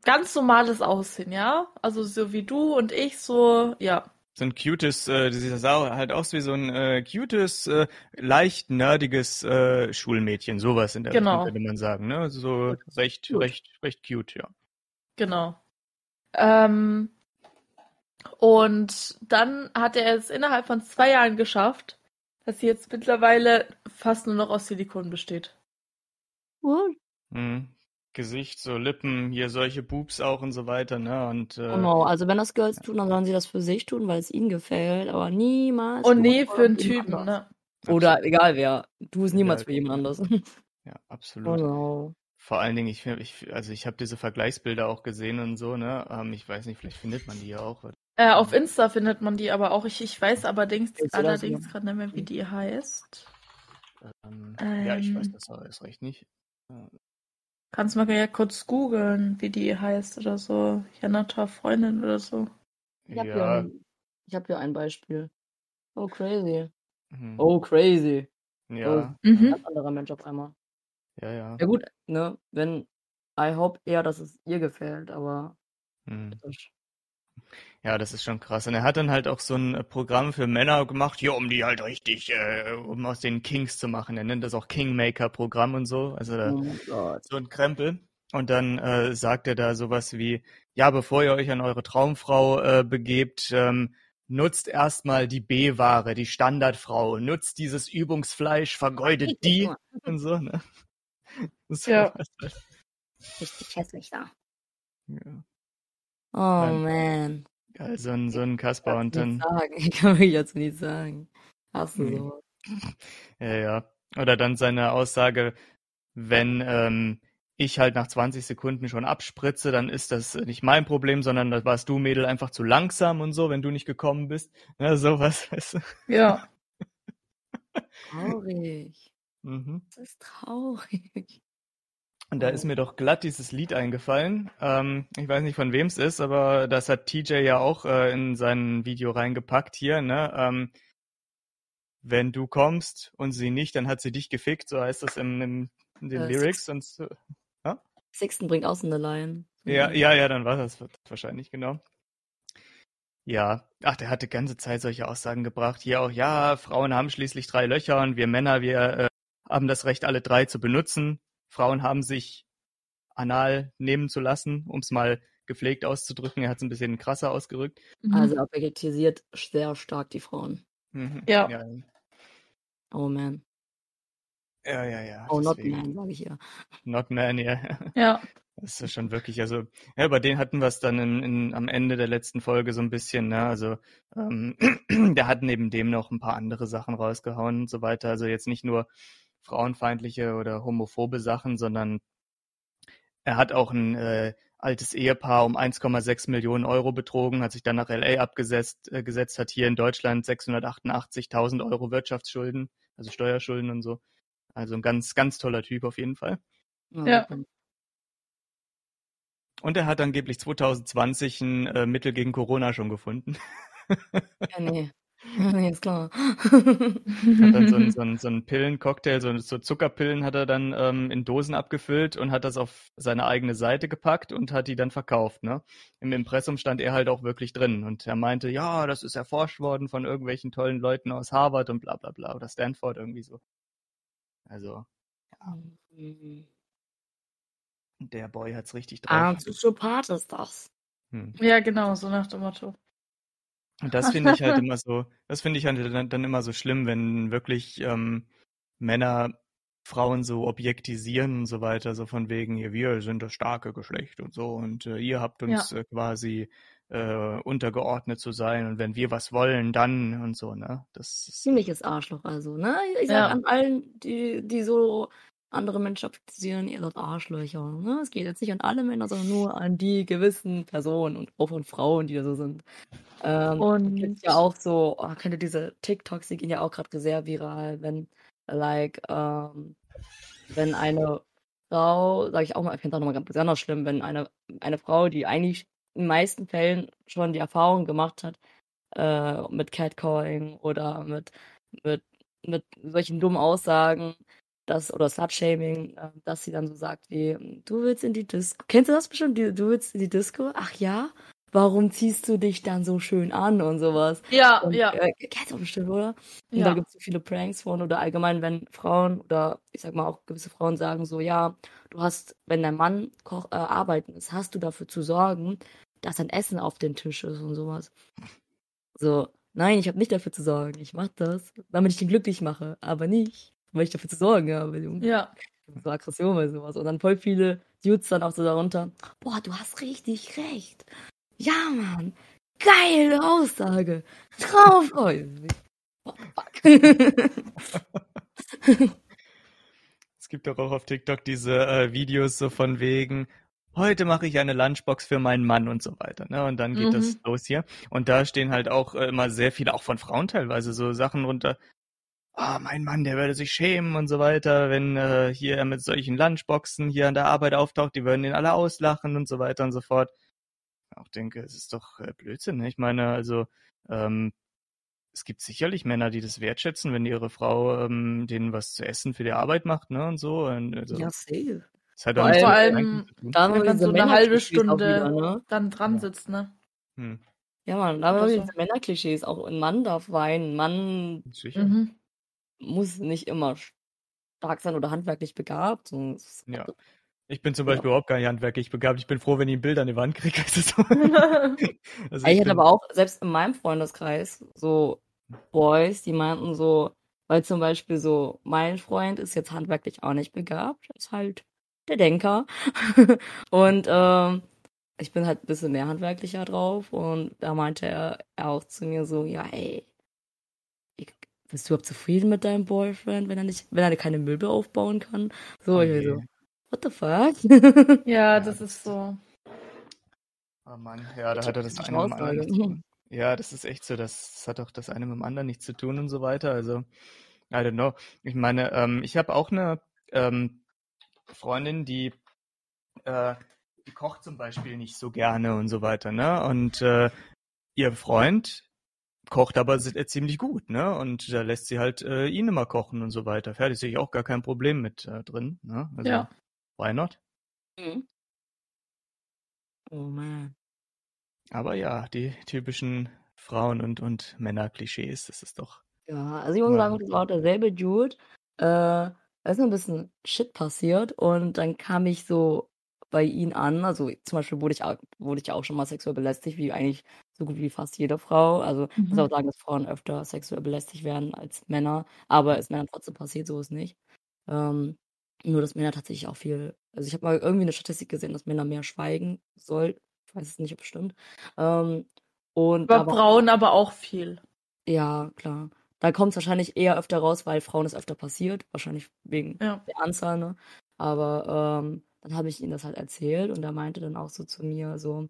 ganz normales Aussehen, ja? Also so wie du und ich, so, ja. so ein cutes, äh, das sah halt aus wie so ein äh, cutes, äh, leicht nerdiges äh, Schulmädchen, sowas in der Genau. Richtung, könnte man sagen, ne? So recht, recht, recht cute, ja. Genau. Ähm, und dann hat er es innerhalb von zwei Jahren geschafft, dass sie jetzt mittlerweile fast nur noch aus Silikon besteht. What? Mhm. Gesicht, so Lippen, hier solche Boobs auch und so weiter, ne? Und äh, Genau, also wenn das Girls tun, dann sollen sie das für sich tun, weil es ihnen gefällt, aber niemals. Und nee, für einen Typen, anders. ne? Oder egal wer. Du es niemals Egal. für jemand anders. ja, absolut. Genau. Vor allen Dingen, ich, ich also ich habe diese Vergleichsbilder auch gesehen und so, ne? Ähm, ich weiß nicht, vielleicht findet man die ja auch. Äh, auf Insta findet man die aber auch. Ich, ich weiß allerdings, allerdings hier? gerade nicht mehr, wie die heißt. Ähm, ja, ich weiß Ähm. das aber erst recht nicht. Kannst mal ja kurz googeln, wie die heißt oder so. Janata Freundin oder so. Ich habe hier, Ja, ein- ich hab hier ein Beispiel. Oh, crazy. mhm. Oh, crazy. ja, Mhm. Ganz anderer Mensch auf einmal. ja, ja. Ja gut, ne, wenn, I hope eher, dass es ihr gefällt, aber Mhm. Ja, das ist schon krass. Und er hat dann halt auch so ein äh, Programm für Männer gemacht, ja, um die halt richtig, äh, um aus den Kings zu machen. Er nennt das auch Kingmaker-Programm und so. Also da, oh so ein Krempel. Und dann äh, sagt er da sowas wie, ja, bevor ihr euch an eure Traumfrau äh, begebt, ähm, nutzt erstmal die B-Ware, die Standardfrau, nutzt dieses Übungsfleisch, vergeudet die und so, ne? So Ja. Richtig hässlich da. Ja. Oh Nein. man. Ja, so ein, so ein Kasper und dann. sagen. Ich kann wirklich jetzt nichts sagen. Hast du Hm. so. Ja, ja. Oder dann seine Aussage, wenn ähm, ich halt nach 20 Sekunden schon abspritze, dann ist das nicht mein Problem, sondern da warst du, Mädel, einfach zu langsam und so, wenn du nicht gekommen bist. Ja, sowas, weißt du. Ja. Traurig. Mhm. Das ist traurig. Und da ist mir doch glatt dieses Lied eingefallen. Ähm, ich weiß nicht, von wem es ist, aber das hat TJ ja auch äh, in sein Video reingepackt hier, ne? Ähm, wenn du kommst und sie nicht, dann hat sie dich gefickt, so heißt das im, im, in den Äh, Lyrics. Und so. Sixten bringt so eine Line. Ja, ja, ja, dann war das wahrscheinlich, genau. Ja, ach, der hatte ganze Zeit solche Aussagen gebracht. Hier auch, ja, Frauen haben schließlich drei Löcher und wir Männer, wir äh, haben das Recht, alle drei zu benutzen. Frauen haben sich anal nehmen zu lassen, um es mal gepflegt auszudrücken. Er hat es ein bisschen krasser ausgerückt. Mhm. Also er objektivisiert sehr stark die Frauen. Mhm. Ja. ja. Oh man. Ja, ja, ja. Oh, not deswegen. man, sage ich ja. Not man, ja. ja. Das ist schon wirklich, also, ja, bei denen hatten wir es dann in, in, am Ende der letzten Folge so ein bisschen, ne, also, ähm, der hat neben dem noch ein paar andere Sachen rausgehauen und so weiter, also jetzt nicht nur frauenfeindliche oder homophobe Sachen, sondern er hat auch ein äh, altes Ehepaar um 1,6 Millionen Euro betrogen, hat sich dann nach LA abgesetzt, äh, gesetzt, hat hier in Deutschland 688.000 Euro Wirtschaftsschulden, also Steuerschulden und so. Also ein ganz, ganz toller Typ auf jeden Fall. Ja. Und er hat angeblich 2020 ein äh, Mittel gegen Corona schon gefunden. Ja, nee. nee, ist klar. Hat dann so einen, so einen, so einen Pillencocktail, so, so Zuckerpillen hat er dann ähm, in Dosen abgefüllt und hat das auf seine eigene Seite gepackt und hat die dann verkauft. Ne? Im Impressum stand er halt auch wirklich drin und er meinte, ja, das ist erforscht worden von irgendwelchen tollen Leuten aus Harvard und bla bla bla oder Stanford irgendwie so. Also Mhm. der Boy hat's richtig drauf. Ah, Psychopath ist das. Hm. ja, genau, so nach dem Motto. Und das finde ich halt immer so, das finde ich halt dann, dann immer so schlimm, wenn wirklich ähm, Männer Frauen so objektisieren und so weiter, so von wegen, ja, wir sind das starke Geschlecht und so und äh, ihr habt uns äh, quasi äh, untergeordnet zu sein und wenn wir was wollen, dann und so, ne? Das ist, Ziemliches Arschloch also, ne? Ich sag Ja. an allen, die, die so andere Menschen objektivieren, ihr seid Arschlöcher. Ne? Es geht jetzt nicht an alle Männer, sondern nur an die gewissen Personen und auch an Frauen, die da so sind. Ähm, Und gibt's ja auch so, oh, kennt ihr diese TikToks, die gehen ja auch gerade sehr viral, wenn, like, ähm, wenn eine Frau, sage ich auch mal, ich finde es auch nochmal ganz besonders schlimm, wenn eine, eine Frau, die eigentlich in den meisten Fällen schon die Erfahrung gemacht hat, äh, mit Catcalling oder mit, mit, mit solchen dummen Aussagen, dass, oder Slutshaming, äh, dass sie dann so sagt wie, du willst in die Disco. Kennst du das bestimmt? Du willst in die Disco? Ach ja? Warum ziehst du dich dann so schön an und sowas. Ja, Und, ja, äh, kennst du auch bestimmt, oder? Und da ja. gibt es so viele Pranks von oder allgemein, wenn Frauen oder ich sag mal auch gewisse Frauen sagen so, ja, du hast, wenn dein Mann koch, äh, arbeiten ist, hast du dafür zu sorgen, dass ein Essen auf den Tisch ist und sowas. So, nein, ich habe nicht dafür zu sorgen. Ich mach das, damit ich ihn glücklich mache, aber nicht, weil ich dafür zu sorgen habe, Junge. Ja. So Aggression bei sowas. Und dann voll viele Dudes dann auch so darunter, boah, du hast richtig recht. Ja, Mann. Geile Aussage. Drauf euch. Oh, fuck. Es gibt doch auch auf TikTok diese äh, Videos so von wegen, heute mache ich eine Lunchbox für meinen Mann und so weiter. Ne? Und dann geht das Mhm. los hier. Und da stehen halt auch äh, immer sehr viele, auch von Frauen teilweise, so Sachen runter. Ah, mein Mann, der würde sich schämen und so weiter, wenn äh, hier er mit solchen Lunchboxen hier an der Arbeit auftaucht, die würden ihn alle auslachen und so weiter und so fort. Ich auch denke, es ist doch äh, Blödsinn. Ne? Ich meine, also ähm, es gibt sicherlich Männer, die das wertschätzen, wenn ihre Frau ähm, denen was zu essen für die Arbeit macht, ne? Und so. Und, also, ja, safe. das hat vor allem-. Da Wenn man so eine halbe Stunde wieder, ne? dann dran Ja. sitzt, ne? Hm, Ja, Mann, da haben wir diese Männerklischees. Auch ein Mann darf weinen. Ein Mann. Mhm. muss nicht immer stark sein oder handwerklich begabt. So, es ist- Ja. Ich bin zum Ja. Beispiel überhaupt gar nicht handwerklich begabt. Ich bin froh, wenn ich ein Bild an die Wand kriege. So. also ich hatte bin- aber auch, selbst in meinem Freundeskreis, so Boys, die meinten so, weil zum Beispiel so, mein Freund ist jetzt handwerklich auch nicht begabt, ist halt der Denker. und ähm, ich bin halt ein bisschen mehr handwerklicher drauf und da meinte er auch zu mir so, ja, ey, ich, bist du überhaupt zufrieden mit deinem Boyfriend, wenn er nicht, wenn er keine Möbel aufbauen kann? So, Oh ich so, what the fuck? Ja, das ist so. Oh Mann, ja, da hat er das eine mit dem anderen nichts zu tun. Ja, das ist echt so. Das, das hat auch das eine mit dem anderen nichts zu tun und so weiter. Also, I don't know. Ich meine, ähm, ich habe auch eine ähm, Freundin, die, äh, die kocht zum Beispiel nicht so gerne und so weiter, ne? Und äh, ihr Freund kocht aber äh, ziemlich gut, ne? Und da lässt sie halt äh, ihn immer kochen und so weiter. Fertig, sehe ich auch gar kein Problem mit äh, drin, ne? Also, Ja. Why not? Mhm. Oh man. Aber ja, die typischen Frauen- und, und Männer-Klischees, das ist doch. Ja, also ich muss sagen, das war auch derselbe Dude. Äh, da ist noch ein bisschen Shit passiert und dann kam ich so bei ihm an. Also zum Beispiel wurde ich auch, wurde ich ja auch schon mal sexuell belästigt, wie eigentlich so gut wie fast jede Frau. Also ich muss Mhm. auch sagen, dass Frauen öfter sexuell belästigt werden als Männer, aber es Männern trotzdem passiert, so ist nicht. Ähm, nur, dass Männer tatsächlich auch viel, also ich habe mal irgendwie eine Statistik gesehen, dass Männer mehr schweigen soll. Ich weiß es nicht, ob es stimmt. Ähm, und Bei aber Frauen aber auch viel. ja, klar. Da kommt es wahrscheinlich eher öfter raus, weil Frauen es öfter passiert. Wahrscheinlich wegen Ja. der Anzahl, ne? Aber ähm, dann habe ich ihm das halt erzählt und er meinte dann auch so zu mir, so,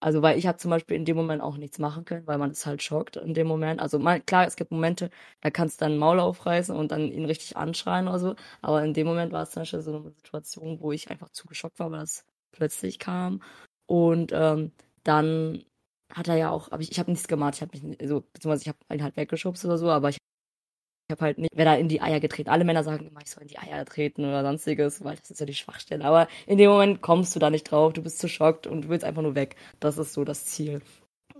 also weil ich habe zum Beispiel in dem Moment auch nichts machen können, weil man ist halt schockt in dem Moment. Also mal, klar, es gibt Momente, da kannst du dann Maul aufreißen und dann ihn richtig anschreien oder so. Aber in dem Moment war es zum Beispiel so eine Situation, wo ich einfach zu geschockt war, weil das plötzlich kam. Und ähm, dann hat er ja auch, aber ich, ich habe nichts gemacht, ich habe mich, nicht- also, beziehungsweise ich habe ihn halt weggeschubst oder so, aber ich habe halt nicht, wer da in die Eier getreten. Alle Männer sagen immer, ich soll in die Eier treten oder sonstiges, weil das ist ja die Schwachstelle. Aber in dem Moment kommst du da nicht drauf, du bist zu schockt und du willst einfach nur weg. Das ist so das Ziel.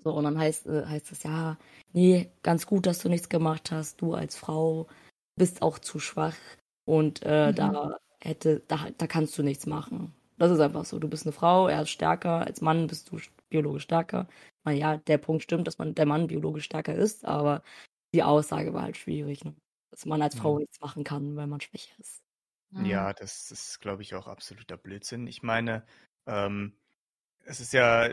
So, und dann heißt, äh, heißt es, ja, nee, ganz gut, dass du nichts gemacht hast. Du als Frau bist auch zu schwach und äh, Mhm. da hätte, da, da kannst du nichts machen. Das ist einfach so. Du bist eine Frau, er ist stärker, als Mann bist du biologisch stärker. Ja, der Punkt stimmt, dass man der Mann biologisch stärker ist, aber die Aussage war halt schwierig, ne? dass man als Frau Mhm. nichts machen kann, weil man schwächer ist. Mhm. Ja, das ist, glaube ich, auch absoluter Blödsinn. Ich meine, ähm, es ist ja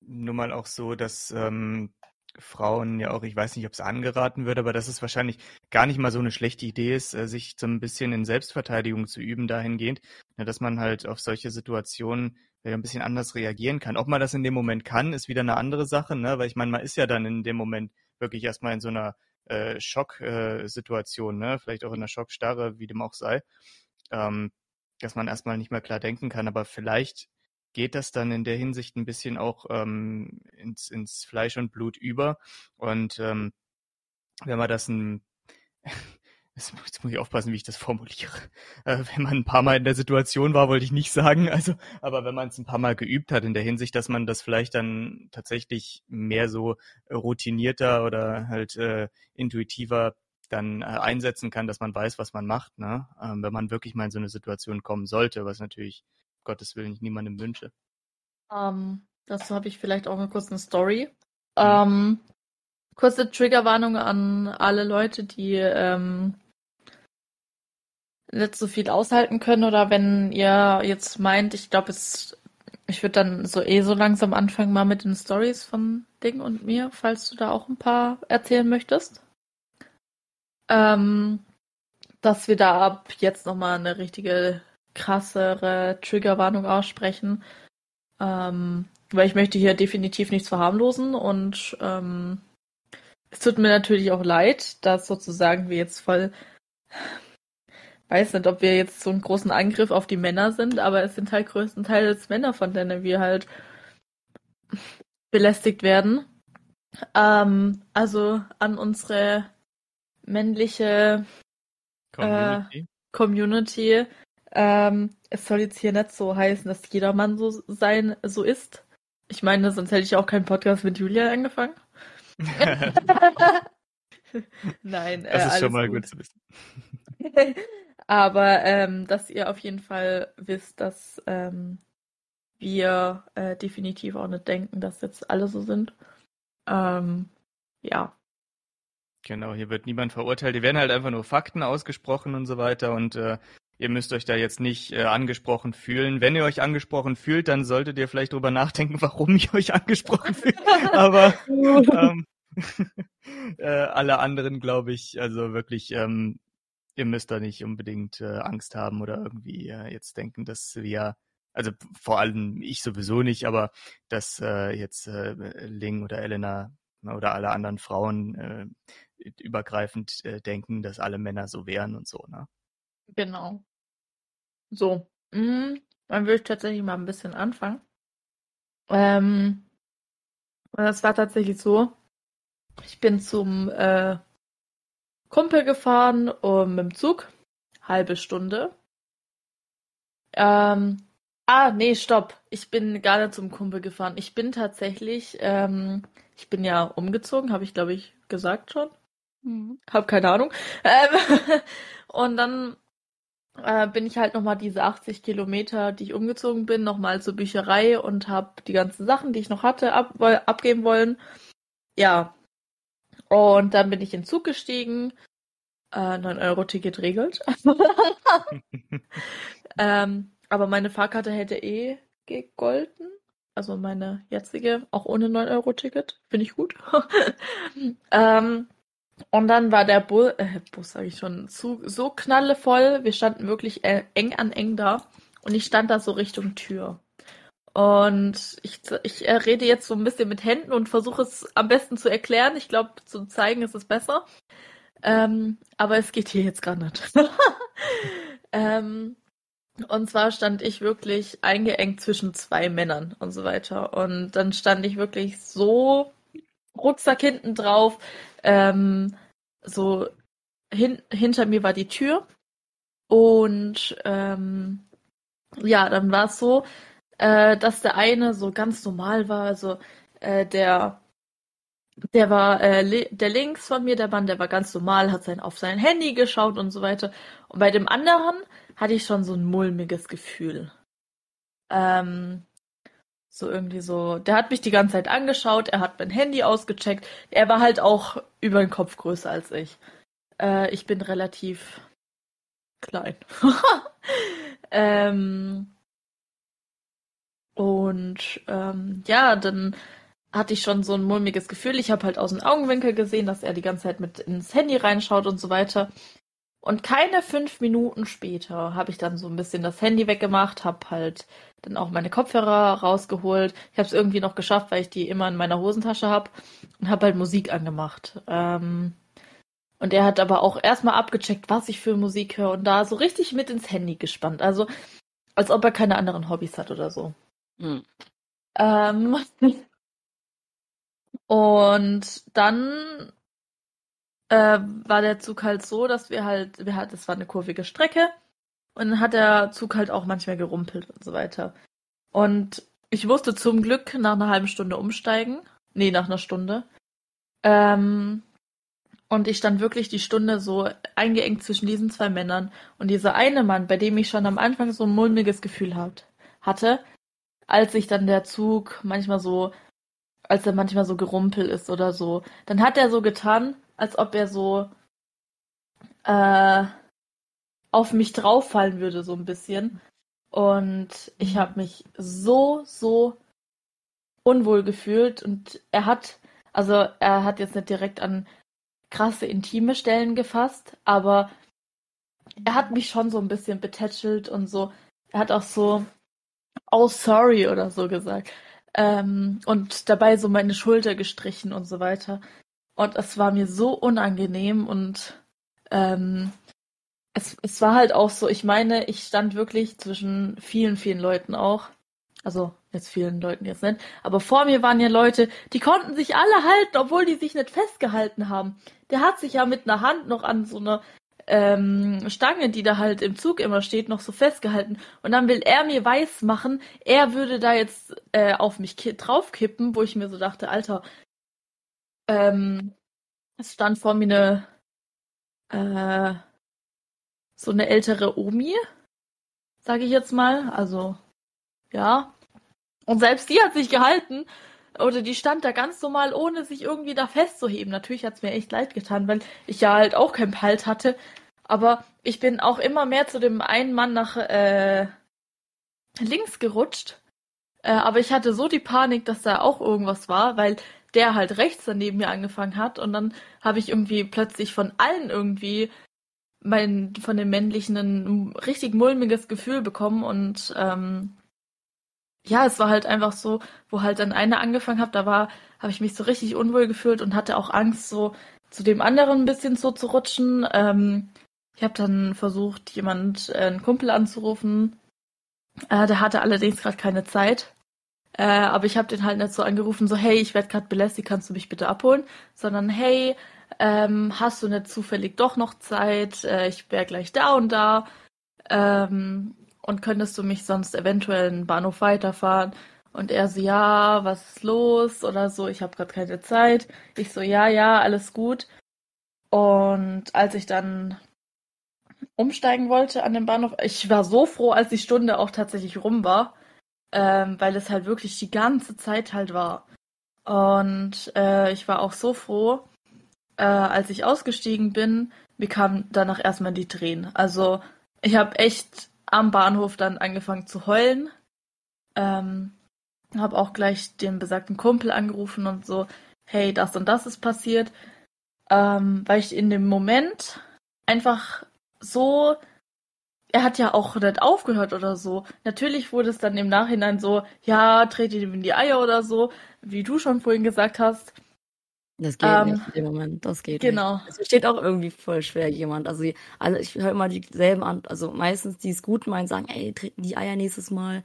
nun mal auch so, dass ähm, Frauen ja auch, ich weiß nicht, ob es angeraten wird, aber dass es wahrscheinlich gar nicht mal so eine schlechte Idee ist, äh, sich so ein bisschen in Selbstverteidigung zu üben dahingehend, ne, dass man halt auf solche Situationen wieder ein bisschen anders reagieren kann. Ob man das in dem Moment kann, ist wieder eine andere Sache, ne? Weil ich meine, man ist ja dann in dem Moment wirklich erstmal in so einer äh, Schocksituation, äh, ne? Vielleicht auch in einer Schockstarre, wie dem auch sei. Ähm, dass man erstmal nicht mehr klar denken kann, aber vielleicht geht das dann in der Hinsicht ein bisschen auch ähm, ins, ins Fleisch und Blut über. Und ähm, wenn man das ein, jetzt muss ich aufpassen, wie ich das formuliere. Äh, wenn man ein paar Mal in der Situation war, wollte ich nicht sagen, also, aber wenn man es ein paar Mal geübt hat in der Hinsicht, dass man das vielleicht dann tatsächlich mehr so routinierter oder halt äh, intuitiver dann äh, einsetzen kann, dass man weiß, was man macht, ne? Ähm, wenn man wirklich mal in so eine Situation kommen sollte, was natürlich Gottes Willen ich niemandem wünsche. Ähm, dazu habe ich vielleicht auch eine Story. Mhm. Ähm, kurze Triggerwarnung an alle Leute, die ähm, nicht so viel aushalten können oder wenn ihr jetzt meint, ich glaube, ich würde dann so eh so langsam anfangen mal mit den Stories von Ding und mir, falls du da auch ein paar erzählen möchtest. Ähm, dass wir da ab jetzt nochmal eine richtige krassere Triggerwarnung aussprechen. Ähm, weil ich möchte hier definitiv nichts verharmlosen und ähm, es tut mir natürlich auch leid, dass sozusagen wir jetzt voll weiß nicht, ob wir jetzt so einen großen Angriff auf die Männer sind, aber es sind halt größtenteils Männer, von denen wir halt belästigt werden. Ähm, also an unsere männliche Community. Äh, Community. Ähm, es soll jetzt hier nicht so heißen, dass jeder Mann so sein, so ist. Ich meine, sonst hätte ich auch keinen Podcast mit Julia angefangen. Nein, äh, das ist schon mal gut, gut zu wissen. Aber ähm, dass ihr auf jeden Fall wisst, dass ähm, wir äh, definitiv auch nicht denken, dass jetzt alle so sind. Ähm, ja. Genau, hier wird niemand verurteilt. Hier werden halt einfach nur Fakten ausgesprochen und so weiter. Und äh, ihr müsst euch da jetzt nicht äh, angesprochen fühlen. Wenn ihr euch angesprochen fühlt, dann solltet ihr vielleicht drüber nachdenken, warum ihr euch angesprochen fühlt. Aber ähm, äh, alle anderen, glaube ich, also wirklich ähm, ihr müsst da nicht unbedingt äh, Angst haben oder irgendwie äh, jetzt denken, dass wir, also vor allem ich sowieso nicht, aber dass äh, jetzt äh, Ling oder Elena oder alle anderen Frauen äh, übergreifend äh, denken, dass alle Männer so wären und so, ne? Genau. So, mhm. dann würde ich tatsächlich mal ein bisschen anfangen. Ähm, das war tatsächlich so. Ich bin zum äh, Kumpel gefahren um, mit dem Zug. Halbe Stunde. Ähm, ah, nee, stopp. Ich bin gar nicht zum Kumpel gefahren. Ich bin tatsächlich, ähm, ich bin ja umgezogen, habe ich glaube ich gesagt schon. Mhm. Hab keine Ahnung. Ähm, und dann äh, bin ich halt nochmal diese 80 Kilometer, die ich umgezogen bin, nochmal zur Bücherei und habe die ganzen Sachen, die ich noch hatte, ab, abgeben wollen. Ja, und dann bin ich in den Zug gestiegen. Äh, 9-Euro-Ticket regelt. ähm, aber meine Fahrkarte hätte eh gegolten. Also meine jetzige, auch ohne 9-Euro-Ticket. Finde ich gut. ähm, und dann war der Bu äh, Bus, sage ich schon, Zug so knallevoll. Wir standen wirklich äh, eng an eng da. Und ich stand da so Richtung Tür. Und ich, ich rede jetzt so ein bisschen mit Händen und versuche es am besten zu erklären. Ich glaube, zu zeigen ist es besser. Ähm, aber es geht hier jetzt gerade nicht. ähm, und zwar stand ich wirklich eingeengt zwischen zwei Männern und so weiter. Und dann stand ich wirklich so Rucksack hinten drauf. Ähm, so hin, hinter mir war die Tür. Und ähm, ja, dann war es so, äh, dass der eine so ganz normal war, also äh, der der war äh, der links von mir, der Mann, der war ganz normal, hat sein auf sein Handy geschaut und so weiter. Und bei dem anderen hatte ich schon so ein mulmiges Gefühl. Ähm, so irgendwie so, der hat mich die ganze Zeit angeschaut, er hat mein Handy ausgecheckt. Er war halt auch über den Kopf größer als ich. Äh, ich bin relativ klein. ähm, und ähm, ja, dann hatte ich schon so ein mulmiges Gefühl. Ich habe halt aus dem Augenwinkel gesehen, dass er die ganze Zeit mit ins Handy reinschaut und so weiter. Und keine fünf Minuten später habe ich dann so ein bisschen das Handy weggemacht, habe halt dann auch meine Kopfhörer rausgeholt. Ich habe es irgendwie noch geschafft, weil ich die immer in meiner Hosentasche habe und habe halt Musik angemacht. Ähm, und er hat aber auch erstmal abgecheckt, was ich für Musik höre und da so richtig mit ins Handy gespannt. Also als ob er keine anderen Hobbys hat oder so. Hm. Ähm, und dann äh, war der Zug halt so, dass wir halt, wir hatten, es war eine kurvige Strecke und dann hat der Zug halt auch manchmal gerumpelt und so weiter. Und ich musste zum Glück nach einer halben Stunde umsteigen. Nee, nach einer Stunde. Ähm, und ich stand wirklich die Stunde so eingeengt zwischen diesen zwei Männern. Und dieser eine Mann, bei dem ich schon am Anfang so ein mulmiges Gefühl hat, hatte, als sich dann der Zug manchmal so, als er manchmal so gerumpelt ist oder so, dann hat er so getan, als ob er so äh, auf mich drauffallen würde, so ein bisschen. Und ich habe mich so, so unwohl gefühlt. Und er hat, also er hat jetzt nicht direkt an krasse intime Stellen gefasst, aber er hat mich schon so ein bisschen betätschelt und so. Er hat auch so, oh sorry oder so gesagt. Ähm, und dabei so meine Schulter gestrichen und so weiter. Und es war mir so unangenehm und ähm, es, es war halt auch so, ich meine, ich stand wirklich zwischen vielen, vielen Leuten auch. Also jetzt vielen Leuten jetzt nicht. Aber vor mir waren ja Leute, die konnten sich alle halten, obwohl die sich nicht festgehalten haben. Der hat sich ja mit einer Hand noch an so einer ähm, Stange, die da halt im Zug immer steht, noch so festgehalten. Und dann will er mir weiß machen, er würde da jetzt äh, auf mich draufkippen, wo ich mir so dachte, Alter, ähm, es stand vor mir eine äh, so eine ältere Omi, sage ich jetzt mal. Also, ja. Und selbst die hat sich gehalten. Oder die stand da ganz normal, ohne sich irgendwie da festzuheben. Natürlich hat's mir echt leid getan, weil ich ja halt auch keinen Halt hatte. Aber ich bin auch immer mehr zu dem einen Mann nach äh, links gerutscht. Äh, aber ich hatte so die Panik, dass da auch irgendwas war, weil der halt rechts daneben mir angefangen hat. Und dann habe ich irgendwie plötzlich von allen irgendwie mein, von den männlichen ein richtig mulmiges Gefühl bekommen und ähm, ja, es war halt einfach so, wo halt dann einer angefangen hat, da war, habe ich mich so richtig unwohl gefühlt und hatte auch Angst, so zu dem anderen ein bisschen so zu rutschen. Ähm, ich habe dann versucht, jemand, äh, einen Kumpel anzurufen. Äh, der hatte allerdings gerade keine Zeit. Äh, aber ich habe den halt nicht so angerufen, so hey, ich werde gerade belästigt, kannst du mich bitte abholen? Sondern hey, ähm, hast du nicht zufällig doch noch Zeit? Äh, ich wäre gleich da und da. Ähm, und könntest du mich sonst eventuell einen Bahnhof weiterfahren? Und er so, ja, was ist los? Oder so, ich habe gerade keine Zeit. Ich so, ja, ja, alles gut. Und als ich dann umsteigen wollte an dem Bahnhof, ich war so froh, als die Stunde auch tatsächlich rum war, ähm, weil es halt wirklich die ganze Zeit halt war. Und äh, ich war auch so froh, äh, als ich ausgestiegen bin, mir kamen danach erstmal die Tränen. Also ich habe echt am Bahnhof dann angefangen zu heulen. Ähm, habe auch gleich den besagten Kumpel angerufen und so, hey, das und das ist passiert. Ähm, weil ich in dem Moment einfach so, er hat ja auch nicht aufgehört oder so. Natürlich wurde es dann im Nachhinein so, ja, trete ihm in die Eier oder so, wie du schon vorhin gesagt hast. Das geht ähm, nicht in dem Moment, das geht genau. nicht. Es versteht auch irgendwie voll schwer jemand. Also, also ich höre immer dieselben an, also meistens die es gut meinen, sagen, ey, treten die Eier nächstes Mal.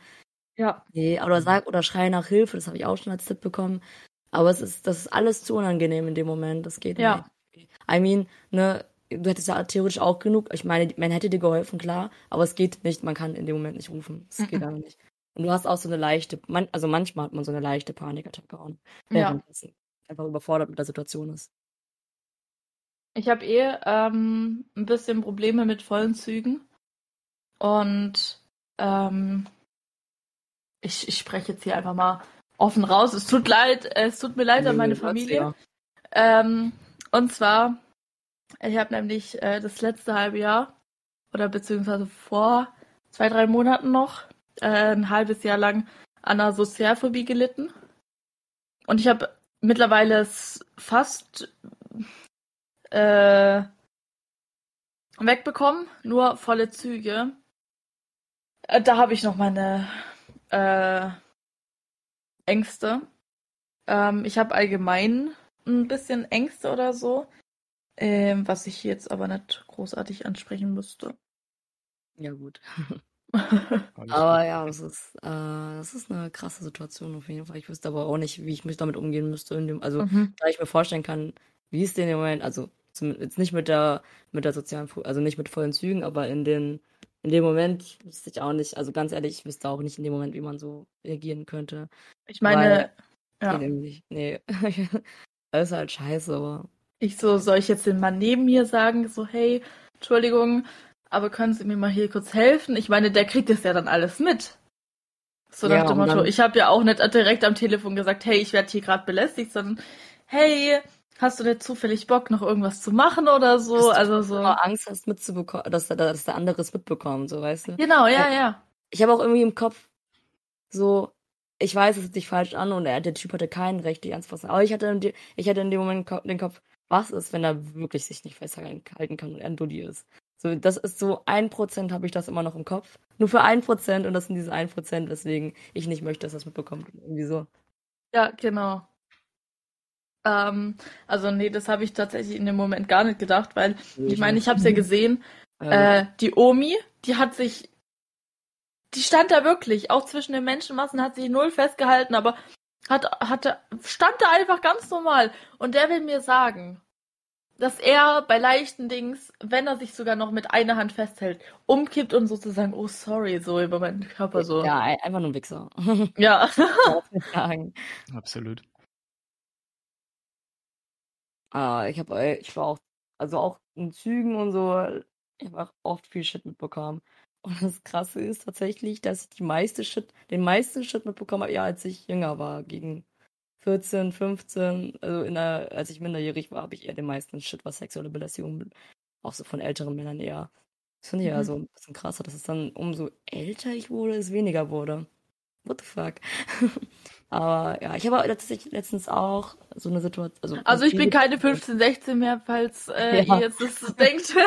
Ja. Nee, oder sag oder schrei nach Hilfe, das habe ich auch schon als Tipp bekommen. Aber es ist, das ist alles zu unangenehm in dem Moment, das geht ja. nicht. I mean, ne, du hättest ja theoretisch auch genug, ich meine, man hätte dir geholfen, klar, aber es geht nicht, man kann in dem Moment nicht rufen. Es geht einfach nicht. Und du hast auch so eine leichte, man, also manchmal hat man so eine leichte Panikattacke auch. Währenddessen. Ja einfach überfordert mit der Situation ist. Ich habe eh ähm, ein bisschen Probleme mit vollen Zügen. Und ähm, ich, ich spreche jetzt hier einfach mal offen raus. Es tut leid, es tut mir leid an meine Familie. Ähm, und zwar, ich habe nämlich äh, das letzte halbe Jahr oder beziehungsweise vor zwei, drei Monaten noch äh, ein halbes Jahr lang an einer Sozialphobie gelitten. Und ich habe mittlerweile ist fast äh, wegbekommen, nur volle Züge. Äh, da habe ich noch meine äh, Ängste. Ähm, ich habe allgemein ein bisschen Ängste oder so, ähm, was ich jetzt aber nicht großartig ansprechen müsste. Ja gut. aber ja, das ist, äh, das ist eine krasse Situation auf jeden Fall. Ich wüsste aber auch nicht, wie ich mich damit umgehen müsste. Dem, also, mhm. da ich mir vorstellen kann, wie es denn im Moment, also Jetzt nicht mit der, mit der sozialen, also nicht mit vollen Zügen, aber in den, in dem Moment wüsste ich auch nicht, also ganz ehrlich, ich wüsste auch nicht in dem Moment, wie man so reagieren könnte. Ich meine, ja. Nee, nee. das ist halt scheiße, aber. Ich so, soll ich jetzt den Mann neben mir sagen, so, hey, Entschuldigung, aber können Sie mir mal hier kurz helfen? Ich meine, der kriegt das ja dann alles mit. So nach ja, dem Motto, ich habe ja auch nicht direkt am Telefon gesagt, hey, ich werde hier gerade belästigt, sondern hey, hast du denn zufällig Bock, noch irgendwas zu machen oder so? Dass also so. Immer Angst hast mitzubekommen, dass, dass der andere es mitbekommt, so weißt du? Genau, ja, ja. Ich habe auch irgendwie im Kopf so, ich weiß, es ist nicht falsch an und er, der Typ hatte kein Recht, dich anzufassen. Aber ich hatte, in die, ich hatte in dem Moment den Kopf, was ist, wenn er wirklich sich nicht festhalten kann und er ein Dulli ist? So, das ist so ein Prozent habe ich das immer noch im Kopf. Nur für ein Prozent und das sind diese ein Prozent, weswegen ich nicht möchte, dass es mitbekommt. Irgendwie so. Ja, genau. Ähm, also nee, das habe ich tatsächlich in dem Moment gar nicht gedacht, weil ich meine, ich habe es ja gesehen. Äh, die Omi, die hat sich, die stand da wirklich, auch zwischen den Menschenmassen hat sich null festgehalten, aber hat, hatte, stand da einfach ganz normal. Und der will mir sagen, dass er bei leichten Dings, wenn er sich sogar noch mit einer Hand festhält, umkippt und sozusagen, oh sorry, so über meinen Körper so. Ja, einfach nur ein Wichser. Ja. Absolut. Ah, ich habe, ich war auch, also auch in Zügen und so, ich habe auch oft viel Shit mitbekommen. Und das Krasse ist tatsächlich, dass ich die meiste Shit, den meisten Shit mitbekommen habe, ja, als ich jünger war, gegen 14, 15, also in der, als ich minderjährig war, habe ich eher den meisten Shit, was sexuelle Belästigung, auch so von älteren Männern eher. Das finde ich mhm. ja so ein bisschen krasser, dass es dann umso älter ich wurde, es weniger wurde. What the fuck? Aber ja, ich habe tatsächlich letztens auch so eine Situation. Also, also ich bin keine 15, 16 mehr, falls äh, ja. ihr jetzt das denkt.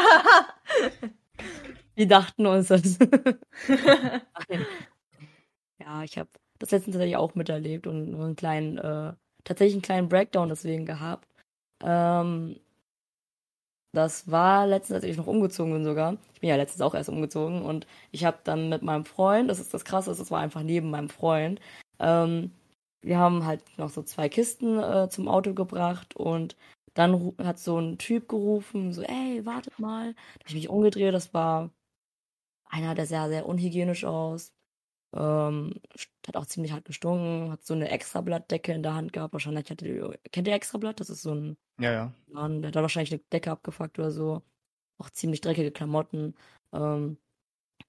Wir dachten uns das. ja, ich habe das letztens tatsächlich auch miterlebt und einen kleinen, äh, tatsächlich einen kleinen Breakdown deswegen gehabt. Ähm, das war letztens, als ich noch umgezogen bin sogar. Ich bin ja letztens auch erst umgezogen und ich habe dann mit meinem Freund, das ist das Krasse, das war einfach neben meinem Freund, ähm, wir haben halt noch so zwei Kisten äh, zum Auto gebracht und dann hat so ein Typ gerufen, so, ey, wartet mal. Da habe ich mich umgedreht, das war einer, der sah sehr unhygienisch aus. Ähm, hat auch ziemlich hart gestunken, hat so eine Extrablattdecke in der Hand gehabt. Wahrscheinlich hatte, kennt ihr Extrablatt? Das ist so ein ja, ja. Mann, der hat wahrscheinlich eine Decke abgefuckt oder so. Auch ziemlich dreckige Klamotten. Ähm,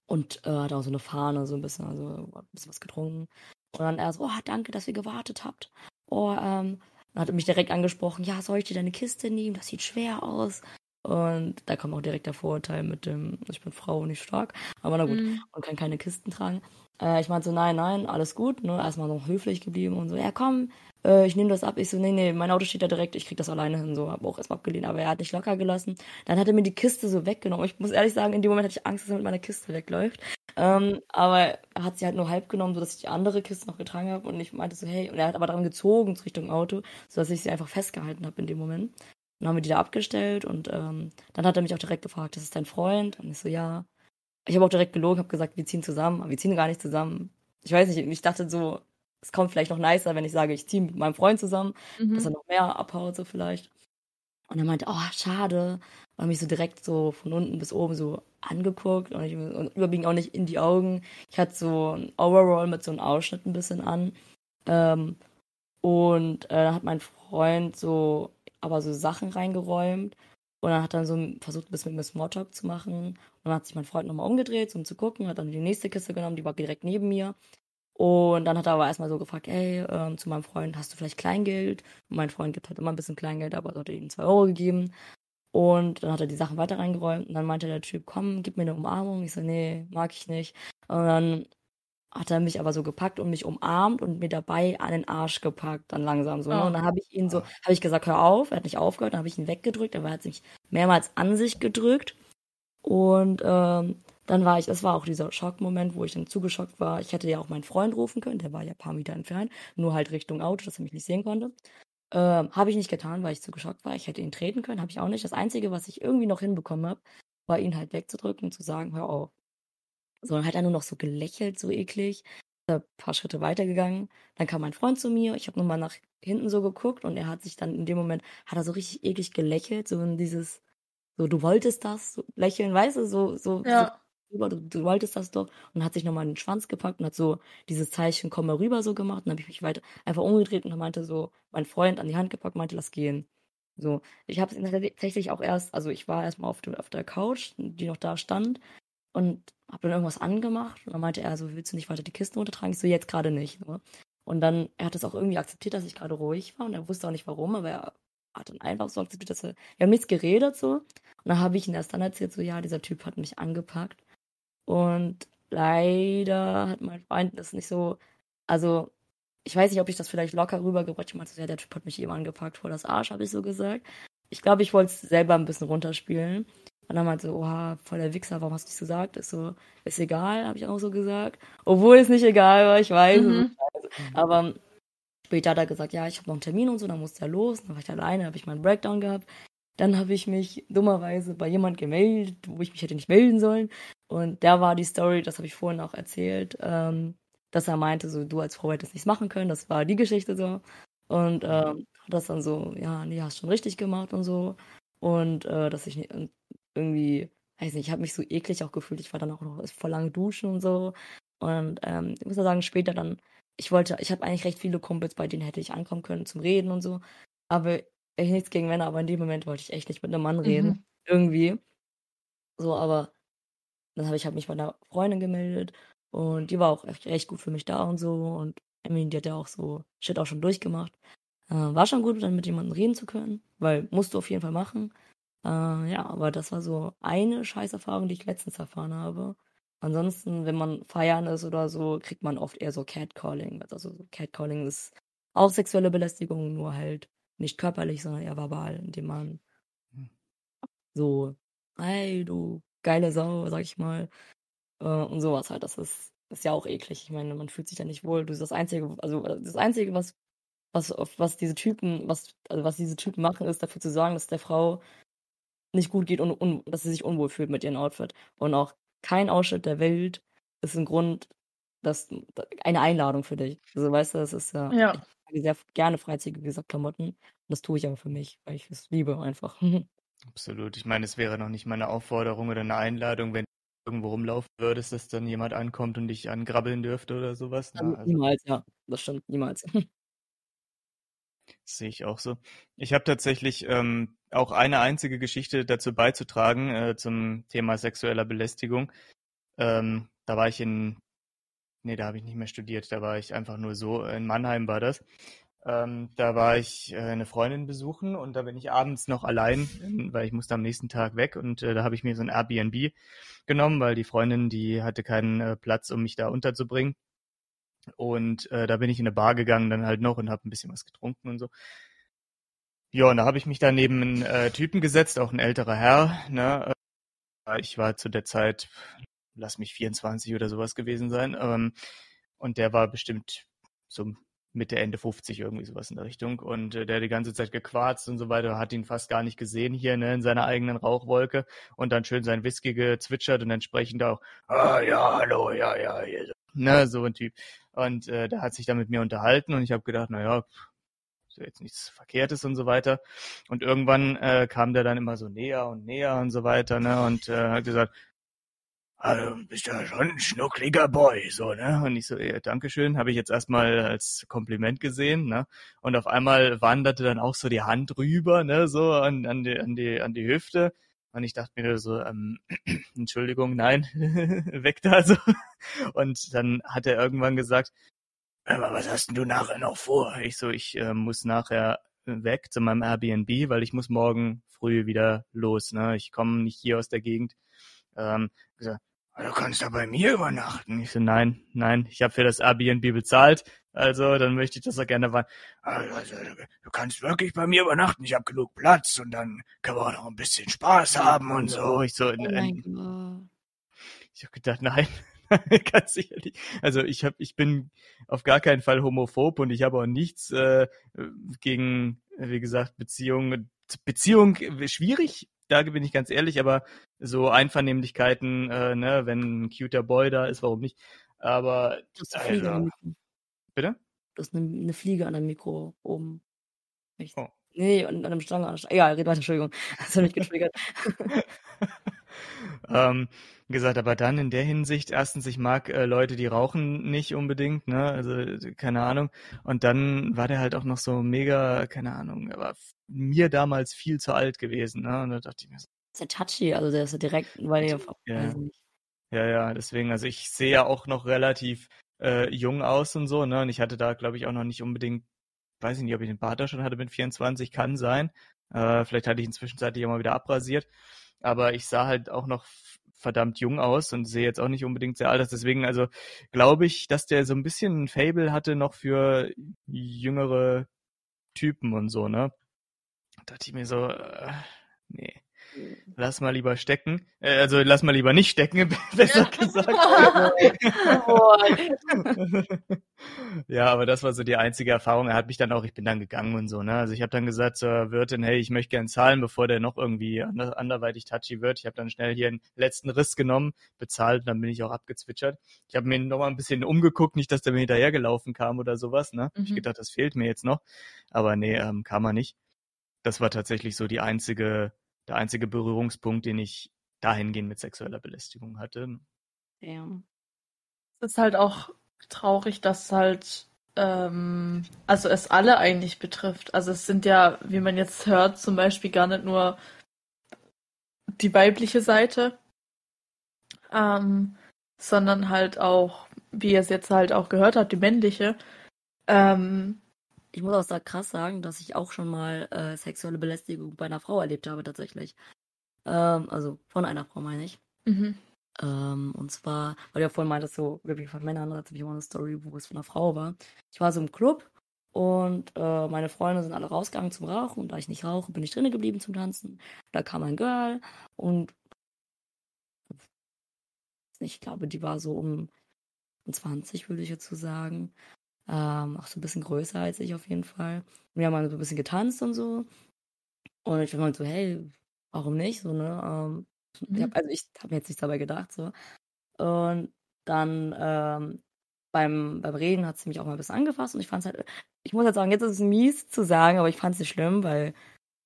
und äh, hat auch so eine Fahne, so ein bisschen, also ein bisschen was getrunken. Und dann er so, oh, danke, dass ihr gewartet habt. Oh, ähm, dann hat er mich direkt angesprochen, ja, soll ich dir deine Kiste nehmen? Das sieht schwer aus. Und da kommt auch direkt der Vorurteil mit dem, ich bin Frau und nicht stark. Aber na gut, mm. und kann keine Kisten tragen. Äh, ich meinte so, nein, nein, alles gut. Ne? Erstmal noch höflich geblieben und so, ja komm, äh, ich nehme das ab. Ich so, nee, nee, mein Auto steht da direkt, ich krieg das alleine hin. So, habe auch erstmal abgelehnt, aber er hat nicht locker gelassen. Dann hat er mir die Kiste so weggenommen. Ich muss ehrlich sagen, in dem Moment hatte ich Angst, dass er mit meiner Kiste wegläuft. Ähm, aber er hat sie halt nur halb genommen, sodass ich die andere Kiste noch getragen habe. Und ich meinte so, hey, und er hat aber dran gezogen Richtung Auto, sodass ich sie einfach festgehalten habe in dem Moment. Dann haben wir die da abgestellt und ähm, dann hat er mich auch direkt gefragt, das ist dein Freund? Und ich so, ja. Ich habe auch direkt gelogen, habe gesagt, wir ziehen zusammen, aber wir ziehen gar nicht zusammen. Ich weiß nicht, ich dachte so, es kommt vielleicht noch nicer, wenn ich sage, ich ziehe mit meinem Freund zusammen, mhm. dass er noch mehr abhaut, so vielleicht. Und er meinte, oh, schade. Und hat mich so direkt so von unten bis oben so angeguckt und, ich, und überwiegend auch nicht in die Augen. Ich hatte so ein Overall mit so einem Ausschnitt ein bisschen an. Ähm, und äh, dann hat mein Freund so aber so Sachen reingeräumt. Und dann hat dann so versucht, ein bisschen mit mir Smalltalk zu machen. Dann hat sich mein Freund nochmal umgedreht, um zu gucken, hat dann die nächste Kiste genommen, die war direkt neben mir. Und dann hat er aber erstmal so gefragt, hey, ähm, zu meinem Freund, hast du vielleicht Kleingeld? Und mein Freund gibt halt immer ein bisschen Kleingeld, aber er hat ihm zwei Euro gegeben. Und dann hat er die Sachen weiter reingeräumt und dann meinte der Typ, komm, gib mir eine Umarmung. Ich so, nee, mag ich nicht. Und dann hat er mich aber so gepackt und mich umarmt und mir dabei an den Arsch gepackt, dann langsam so. Ne? Und dann habe ich ihn so, habe ich gesagt, hör auf, er hat nicht aufgehört, dann habe ich ihn weggedrückt, aber er hat sich mehrmals an sich gedrückt. Und ähm, dann war ich, das war auch dieser Schockmoment, wo ich dann zugeschockt war. Ich hätte ja auch meinen Freund rufen können, der war ja ein paar Meter entfernt, nur halt Richtung Auto, dass er mich nicht sehen konnte. Ähm, habe ich nicht getan, weil ich zu geschockt war. Ich hätte ihn treten können, habe ich auch nicht. Das Einzige, was ich irgendwie noch hinbekommen habe, war ihn halt wegzudrücken und zu sagen, hör auf. Sondern hat er nur noch so gelächelt, so eklig. ein paar Schritte weitergegangen. Dann kam mein Freund zu mir. Ich habe nochmal nach hinten so geguckt und er hat sich dann in dem Moment, hat er so richtig eklig gelächelt, so in dieses, so du wolltest das, so lächeln, weißt du, so, so, Ja. so du, du wolltest das doch und hat sich nochmal in den Schwanz gepackt und hat so dieses Zeichen, komm mal rüber so gemacht. Und dann habe ich mich weiter einfach umgedreht und dann meinte so mein Freund an die Hand gepackt, meinte, lass gehen. So, ich habe es tatsächlich auch erst, also ich war erstmal auf, der- auf der Couch, die noch da stand und habe dann irgendwas angemacht und dann meinte er so, willst du nicht weiter die Kisten runtertragen? Ich so, jetzt gerade nicht. So. Und dann, er hat es auch irgendwie akzeptiert, dass ich gerade ruhig war und er wusste auch nicht warum, aber er hat dann einfach so akzeptiert, dass er, wir haben nichts geredet so. Und dann habe ich ihm erst dann erzählt, so, ja, dieser Typ hat mich angepackt. Und leider hat mein Freund das nicht so, also ich weiß nicht, ob ich das vielleicht locker rübergebracht habe. Ich meinte, so, ja, der Typ hat mich eben angepackt, vor das Arsch, habe ich so gesagt. Ich glaube, ich wollte es selber ein bisschen runterspielen. Und dann meinte so, oha, voll der Wichser, warum hast du nichts gesagt? Ist so, ist egal, habe ich auch so gesagt. Obwohl es nicht egal war, ich weiß. es Mhm. scheiße. Aber später hat er gesagt, ja, ich habe noch einen Termin und so, dann musste er los. Dann war ich alleine, habe ich meinen Breakdown gehabt. Dann habe ich mich dummerweise bei jemand gemeldet, wo ich mich hätte nicht melden sollen. Und da war die Story, das habe ich vorhin auch erzählt, ähm, dass er meinte, so du als Frau hättest nichts machen können. Das war die Geschichte so. Und ähm, hat das dann so, ja, nee, hast schon richtig gemacht und so. Und äh, dass ich irgendwie, weiß nicht, ich habe mich so eklig auch gefühlt. Ich war dann auch noch voll lange duschen und so. Und ähm, ich muss ja sagen, später dann, ich wollte, ich habe eigentlich recht viele Kumpels, bei denen hätte ich ankommen können zum Reden und so. Aber ich nichts gegen Männer, aber in dem Moment wollte ich echt nicht mit einem Mann reden. Mhm. Irgendwie. So, aber dann habe ich halt mich bei einer Freundin gemeldet und die war auch echt, recht gut für mich da und so. Und Emily, die hat ja auch so Shit auch schon durchgemacht. Äh, war schon gut, dann mit jemandem reden zu können, weil musst du auf jeden Fall machen. Äh, ja, aber das war so eine Scheißerfahrung, die ich letztens erfahren habe. Ansonsten, wenn man feiern ist oder so, kriegt man oft eher so Catcalling. Also so Catcalling ist auch sexuelle Belästigung, nur halt nicht körperlich, sondern eher verbal, indem man so, hey, du geile Sau, sag ich mal, äh, und sowas halt. Das ist, ist ja auch eklig. Ich meine, man fühlt sich ja nicht wohl. Du das Einzige, also das Einzige, was, was, was diese Typen, was, also was diese Typen machen, ist dafür zu sorgen, dass der Frau nicht gut geht und, und dass sie sich unwohl fühlt mit ihrem Outfit. Und auch kein Ausschnitt der Welt ist ein Grund, dass eine Einladung für dich. Also weißt du, das ist ja, Ja. ich trage sehr gerne freizügige wie gesagt, Klamotten. Und das tue ich aber für mich, weil ich es liebe einfach. Absolut. Ich meine, es wäre noch nicht mal eine Aufforderung oder eine Einladung, wenn du irgendwo rumlaufen würdest, dass dann jemand ankommt und dich angrabbeln dürfte oder sowas. Also Ne? Also, niemals, ja. Das stimmt, niemals. sehe ich auch so. Ich habe tatsächlich ähm, auch eine einzige Geschichte dazu beizutragen, äh, zum Thema sexueller Belästigung. Ähm, da war ich in, nee, da habe ich nicht mehr studiert, da war ich einfach nur so, in Mannheim war das. Ähm, da war ich äh, eine Freundin besuchen und da bin ich abends noch allein, ähm, weil ich musste am nächsten Tag weg und äh, da habe ich mir so ein Airbnb genommen, weil die Freundin, die hatte keinen äh, Platz, um mich da unterzubringen. Und äh, da bin ich in eine Bar gegangen dann halt noch und habe ein bisschen was getrunken und so. Ja, und da habe ich mich da neben einen äh, Typen gesetzt, auch ein älterer Herr. Ne? Äh, Ich war zu der Zeit, lass mich 24 oder sowas gewesen sein. Ähm, und der war bestimmt so Mitte, Ende 50 irgendwie sowas in der Richtung. Und äh, der die ganze Zeit gequarzt und so weiter, hat ihn fast gar nicht gesehen hier ne, in seiner eigenen Rauchwolke und dann schön sein Whisky gezwitschert und entsprechend auch, ah ja, hallo, ja, ja, hier. Ne, so ein Typ. Und äh, der hat sich dann mit mir unterhalten und ich habe gedacht, naja, ist ja jetzt nichts Verkehrtes und so weiter. Und irgendwann äh, kam der dann immer so näher und näher und so weiter, ne? Und äh, hat gesagt, also bist ja schon ein schnuckliger Boy, so, ne? Und ich so, ja, Dankeschön, habe ich jetzt erstmal als Kompliment gesehen, ne? Und auf einmal wanderte dann auch so die Hand rüber, ne, so an, an, die, an, die, an die Hüfte. Und ich dachte mir so, ähm, Entschuldigung, nein, weg da so. Und dann hat er irgendwann gesagt, aber was hast denn du nachher noch vor? Ich so, ich äh, muss nachher weg zu meinem Airbnb, weil ich muss morgen früh wieder los. Ne? Ich komme nicht hier aus der Gegend. Ähm, gesagt, "Ah, du kannst ja bei mir übernachten. Ich so, nein, nein, ich habe für das Airbnb bezahlt, also dann möchte ich das auch gerne warten. Also, du kannst wirklich bei mir übernachten, ich habe genug Platz und dann können wir auch noch ein bisschen Spaß haben und so. Ich so, Oh Gott. ich habe gedacht, nein, ganz sicherlich. Also ich habe, ich bin auf gar keinen Fall homophob und ich habe auch nichts äh, gegen, wie gesagt, Beziehungen. Beziehung äh, schwierig, da bin ich ganz ehrlich, aber so Einvernehmlichkeiten, äh, ne, wenn ein cuter Boy da ist, warum nicht? Aber. Du hast eine Fliege Also, Mikro. bitte? Du hast eine, eine Fliege an deinem Mikro oben. Rechts. Oh. Nee, an, an einem Stange. An der Stange. Egal, red weiter, Entschuldigung. Das hat mich getriggert. ähm, gesagt, aber dann in der Hinsicht, erstens, ich mag äh, Leute, die rauchen nicht unbedingt, ne? Also, keine Ahnung. Und dann war der halt auch noch so mega, keine Ahnung, er war mir damals viel zu alt gewesen, ne? Und da dachte ich mir so, ist ja touchy, also der ist ja direkt, weil der Ja. weiß nicht. ja, ja, deswegen, also ich sehe ja auch noch relativ äh, jung aus und so, ne? Und ich hatte da, glaube ich, auch noch nicht unbedingt, weiß ich nicht, ob ich den Bart da schon hatte mit 24, kann sein. Äh, vielleicht hatte ich inzwischen zeitlich auch mal wieder abrasiert. Aber ich sah halt auch noch verdammt jung aus und sehe jetzt auch nicht unbedingt sehr alt aus. Deswegen, also glaube ich, dass der so ein bisschen ein Fable hatte noch für jüngere Typen und so, ne? Da dachte ich mir so, äh, nee, lass mal lieber stecken. Äh, also lass mal lieber nicht stecken, besser gesagt. ja, aber das war so die einzige Erfahrung. Er hat mich dann auch, ich bin dann gegangen und so, ne? Also ich habe dann gesagt zur Wirtin, hey, ich möchte gern zahlen, bevor der noch irgendwie ander anderweitig touchy wird. Ich habe dann schnell hier einen letzten Riss genommen, bezahlt und dann bin ich auch abgezwitschert. Ich habe mir noch mal ein bisschen umgeguckt, nicht, dass der mir hinterhergelaufen kam oder sowas, ne? Ich Mhm. gedacht, das fehlt mir jetzt noch. Aber nee, ähm, kam er nicht. Das war tatsächlich so die einzige, der einzige Berührungspunkt, den ich dahingehend mit sexueller Belästigung hatte. Ja. Es ist halt auch traurig, dass halt, ähm, also es alle eigentlich betrifft. Also es sind ja, wie man jetzt hört, zum Beispiel gar nicht nur die weibliche Seite, ähm, sondern halt auch, wie ihr es jetzt halt auch gehört habt, die männliche. Ähm, Ich muss auch da krass sagen, dass ich auch schon mal äh, sexuelle Belästigung bei einer Frau erlebt habe, tatsächlich. Ähm, also von einer Frau, meine ich. mhm. Ähm, und zwar, weil du ja vorhin meintest, so wirklich von Männern, da hatte ich auch eine Story, wo es von einer Frau war. Ich war so im Club und äh, meine Freunde sind alle rausgegangen zum Rauchen und da ich nicht rauche, bin ich drinnen geblieben zum Tanzen. Da kam ein Girl und ich glaube, die war so um, um 20, würde ich jetzt so sagen. Ähm, auch so ein bisschen größer als ich auf jeden Fall. Wir haben mal so ein bisschen getanzt und so. Und ich war halt so, hey, warum nicht? So, ne? Ähm, ich Mhm. hab, also ich habe mir jetzt nichts dabei gedacht, so. Und dann ähm, beim, beim Reden hat sie mich auch mal ein bisschen angefasst und ich fand es halt, ich muss halt sagen, jetzt ist es mies zu sagen, aber ich fand es nicht schlimm, weil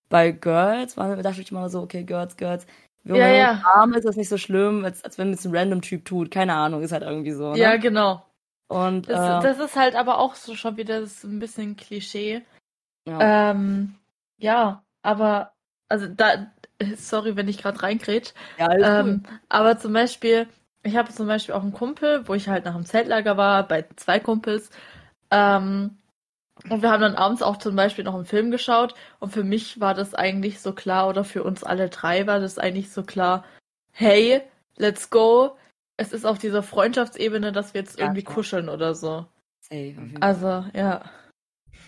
bei Girls war, dachte ich immer so, okay, Girls, Girls, wenn Ja, ja. arm ist, ist das nicht so schlimm, als, als wenn es ein random Typ tut. Keine Ahnung, ist halt irgendwie so. Ne? Ja, genau. Und Das, äh, das ist halt aber auch so schon wieder das ein bisschen Klischee. ja. Ähm, ja, aber, also da, sorry, wenn ich gerade reingrätsch, ja, ähm, aber zum Beispiel, ich habe zum Beispiel auch einen Kumpel, wo ich halt nach dem Zeltlager war, bei zwei Kumpels, ähm, und wir haben dann abends auch zum Beispiel noch einen Film geschaut. Und für mich war das eigentlich so klar, oder für uns alle drei war das eigentlich so klar, hey, let's go, es ist auf dieser Freundschaftsebene, dass wir jetzt Ja, irgendwie klar. kuscheln oder so. Safe. Also, ja.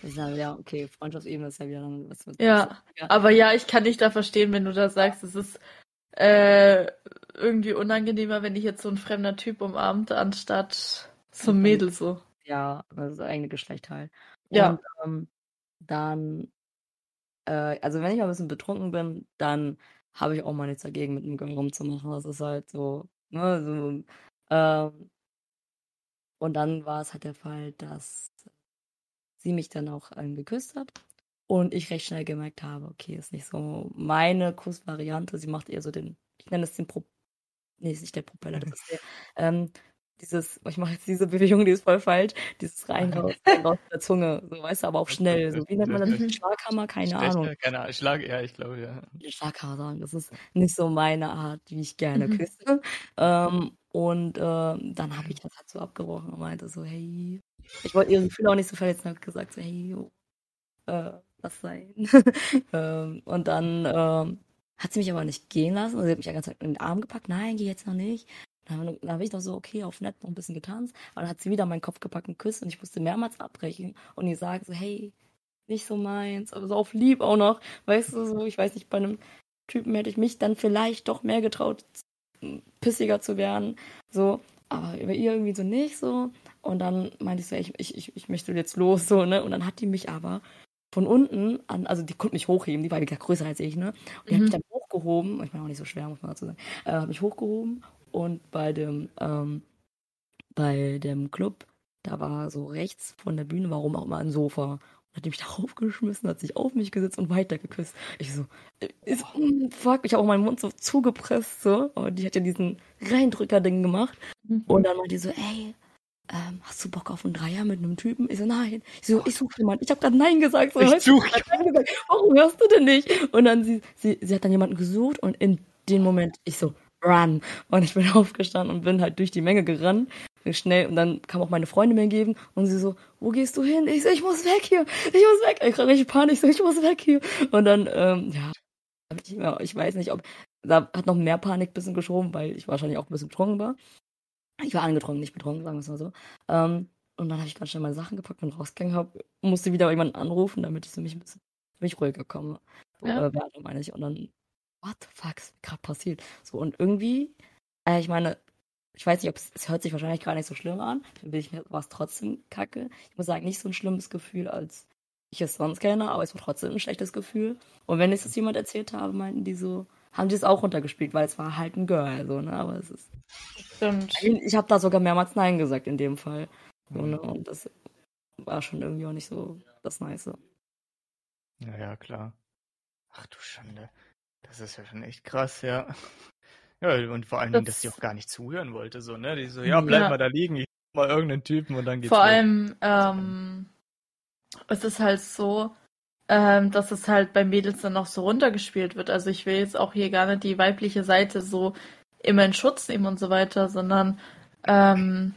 Ich sage, ja, okay, Freundschaftsebene ist ja wieder dann was mit. Ja, ja. Aber ja, ich kann dich da verstehen, wenn du da sagst, es ist äh, irgendwie unangenehmer, wenn dich jetzt so ein fremder Typ umarmt, anstatt so ein Mhm. Mädel so. Ja, das eigene Geschlecht halt. Ja. Und ähm, dann, äh, also wenn ich mal ein bisschen betrunken bin, dann habe ich auch mal nichts dagegen, mit einem Girl rumzumachen. Das ist halt so, ne, so, ähm, und dann war es halt der Fall, dass sie mich dann auch ähm, geküsst hat und ich recht schnell gemerkt habe, okay, ist nicht so meine Kussvariante. Sie macht eher so den, ich nenne es den Pro, nee, ist nicht der Propeller, das ist der, ähm, dieses, ich mache jetzt diese Bewegung, die ist voll falsch, dieses rein raus, raus der Zunge, so weißt du, aber auch schnell, so wie nennt man das? Schlaghammer, keine Ahnung. Stecher, keine Ahnung. Schlag, ja, ich glaube, ja. Schlaghammer sagen, das ist nicht so meine Art, wie ich gerne Mhm. küsse. Ähm, und ähm, dann habe ich das halt so abgebrochen und meinte so, hey, ich wollte ihre Gefühle auch nicht so verletzen, habe gesagt so, hey, jo, äh, was sein. ähm, und dann ähm, hat sie mich aber nicht gehen lassen. Also sie hat mich ja ganz in den Arm gepackt. Nein, geh jetzt noch nicht. Dann, dann habe ich noch so, okay, auf nett noch ein bisschen getanzt. Aber dann hat sie wieder meinen Kopf gepackt und geküsst und ich musste mehrmals abbrechen und ihr sagen so, hey, nicht so meins, aber so auf lieb auch noch. Weißt du, so, ich weiß nicht, bei einem Typen hätte ich mich dann vielleicht doch mehr getraut, pissiger zu werden. So, aber über ihr irgendwie so nicht so. Und dann meinte ich so, ich, ich, ich, möchte jetzt los, so, ne? Und dann hat die mich aber von unten an, also die konnte mich hochheben, die war wieder größer als ich, ne? Und die hat Mhm. mich dann hochgehoben, ich bin auch nicht so schwer, muss man dazu sagen, äh, hat mich hochgehoben und bei dem, ähm, bei dem Club, da war so rechts von der Bühne, warum auch immer, ein Sofa. Und hat mich da aufgeschmissen, hat sich auf mich gesetzt und weitergeküsst. Ich so, äh, ist, mm, fuck, ich habe auch meinen Mund so zugepresst, so. Und die hat ja diesen Reindrücker-Ding gemacht. Mhm. Und dann meinte die so, ey, ähm, hast du Bock auf einen Dreier mit einem Typen? Ich so, nein. Ich so, ich suche jemanden. Ich habe gerade Nein gesagt. So, Ich suche. Warum hörst du denn nicht? Und dann sie, sie, sie hat dann jemanden gesucht und in dem Moment, ich so, run. Und ich bin aufgestanden und bin halt durch die Menge gerannt. Schnell. Und dann kam auch meine Freundin mir geben und sie so, wo gehst du hin? Ich so, ich muss weg hier. Ich muss weg. Ich krieg richtig Panik. Ich so, ich muss weg hier. Und dann, ähm, ja, hab ich, ich weiß nicht, ob, da hat noch mehr Panik ein bisschen geschoben, weil ich wahrscheinlich auch ein bisschen betrunken war. Ich war angetrunken, nicht betrunken, sagen wir es mal so. Ähm, und dann habe ich ganz schnell meine Sachen gepackt und rausgegangen habe, musste wieder jemanden anrufen, damit ich für mich ein bisschen für mich ruhiger komme. Ja. Äh, meine ich. Und dann, what the fuck ist gerade passiert? So, und irgendwie, äh, ich meine, ich weiß nicht, ob es, es hört sich wahrscheinlich gar nicht so schlimm an. Für mich war es trotzdem kacke. Ich muss sagen, nicht so ein schlimmes Gefühl, als ich es sonst kenne, aber es war trotzdem ein schlechtes Gefühl. Und wenn ich das jemand erzählt habe, meinten die so, haben die es auch runtergespielt, weil es war halt ein Girl, so, ne? Aber es ist. Stimmt. Ich habe da sogar mehrmals Nein gesagt in dem Fall. So, ne? Und das war schon irgendwie auch nicht so das Nice. Ja, ja, klar. Ach du Schande. Das ist ja schon echt krass, ja. Ja, und vor allen Dingen, dass Das- die auch gar nicht zuhören wollte, so, ne? Die so, ja, bleib Ja. mal da liegen, ich mal irgendeinen Typen und dann geht's Vor los. allem, ähm, es ist halt so, ähm, dass es halt bei Mädels dann auch so runtergespielt wird. Also ich will jetzt auch hier gar nicht die weibliche Seite so immer in Schutz nehmen und so weiter, sondern ähm,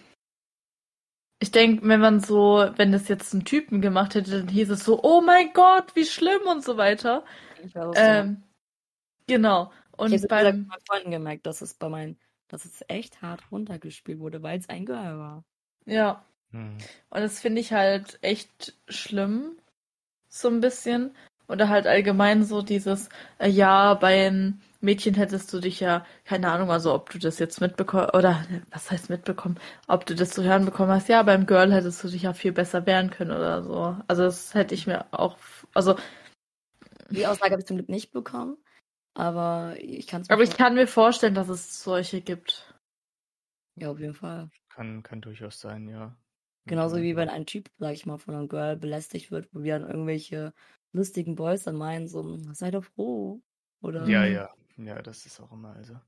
ich denke, wenn man so, wenn das jetzt ein Typen gemacht hätte, dann hieß es so, oh mein Gott, wie schlimm und so weiter. Ähm, genau. Und ich habe beim, meinen Freunden gemerkt, dass es bei meinen, dass es echt hart runtergespielt wurde, weil es ein Girl war. ja, Hm. Und das finde ich halt echt schlimm, so ein bisschen. Oder halt allgemein so dieses, äh, ja, bei einem Mädchen hättest du dich ja, keine Ahnung, also ob du das jetzt mitbekommen, oder was heißt mitbekommen, ob du das zu hören bekommen hast, ja, beim Girl hättest du dich ja viel besser wehren können oder so. Also das hätte ich mir auch, also, Die Aussage habe ich zum Glück nicht bekommen, aber ich kann es aber ich kann mir vorstellen, dass es solche gibt. Ja, auf jeden Fall. Kann, kann durchaus sein, ja. Genauso wie wenn ein Typ, sag ich mal, von einem Girl belästigt wird, wo wir dann irgendwelche lustigen Boys dann meinen, so, sei doch froh. Oder Ja, Mhm. ja. Ja, das ist auch immer, also.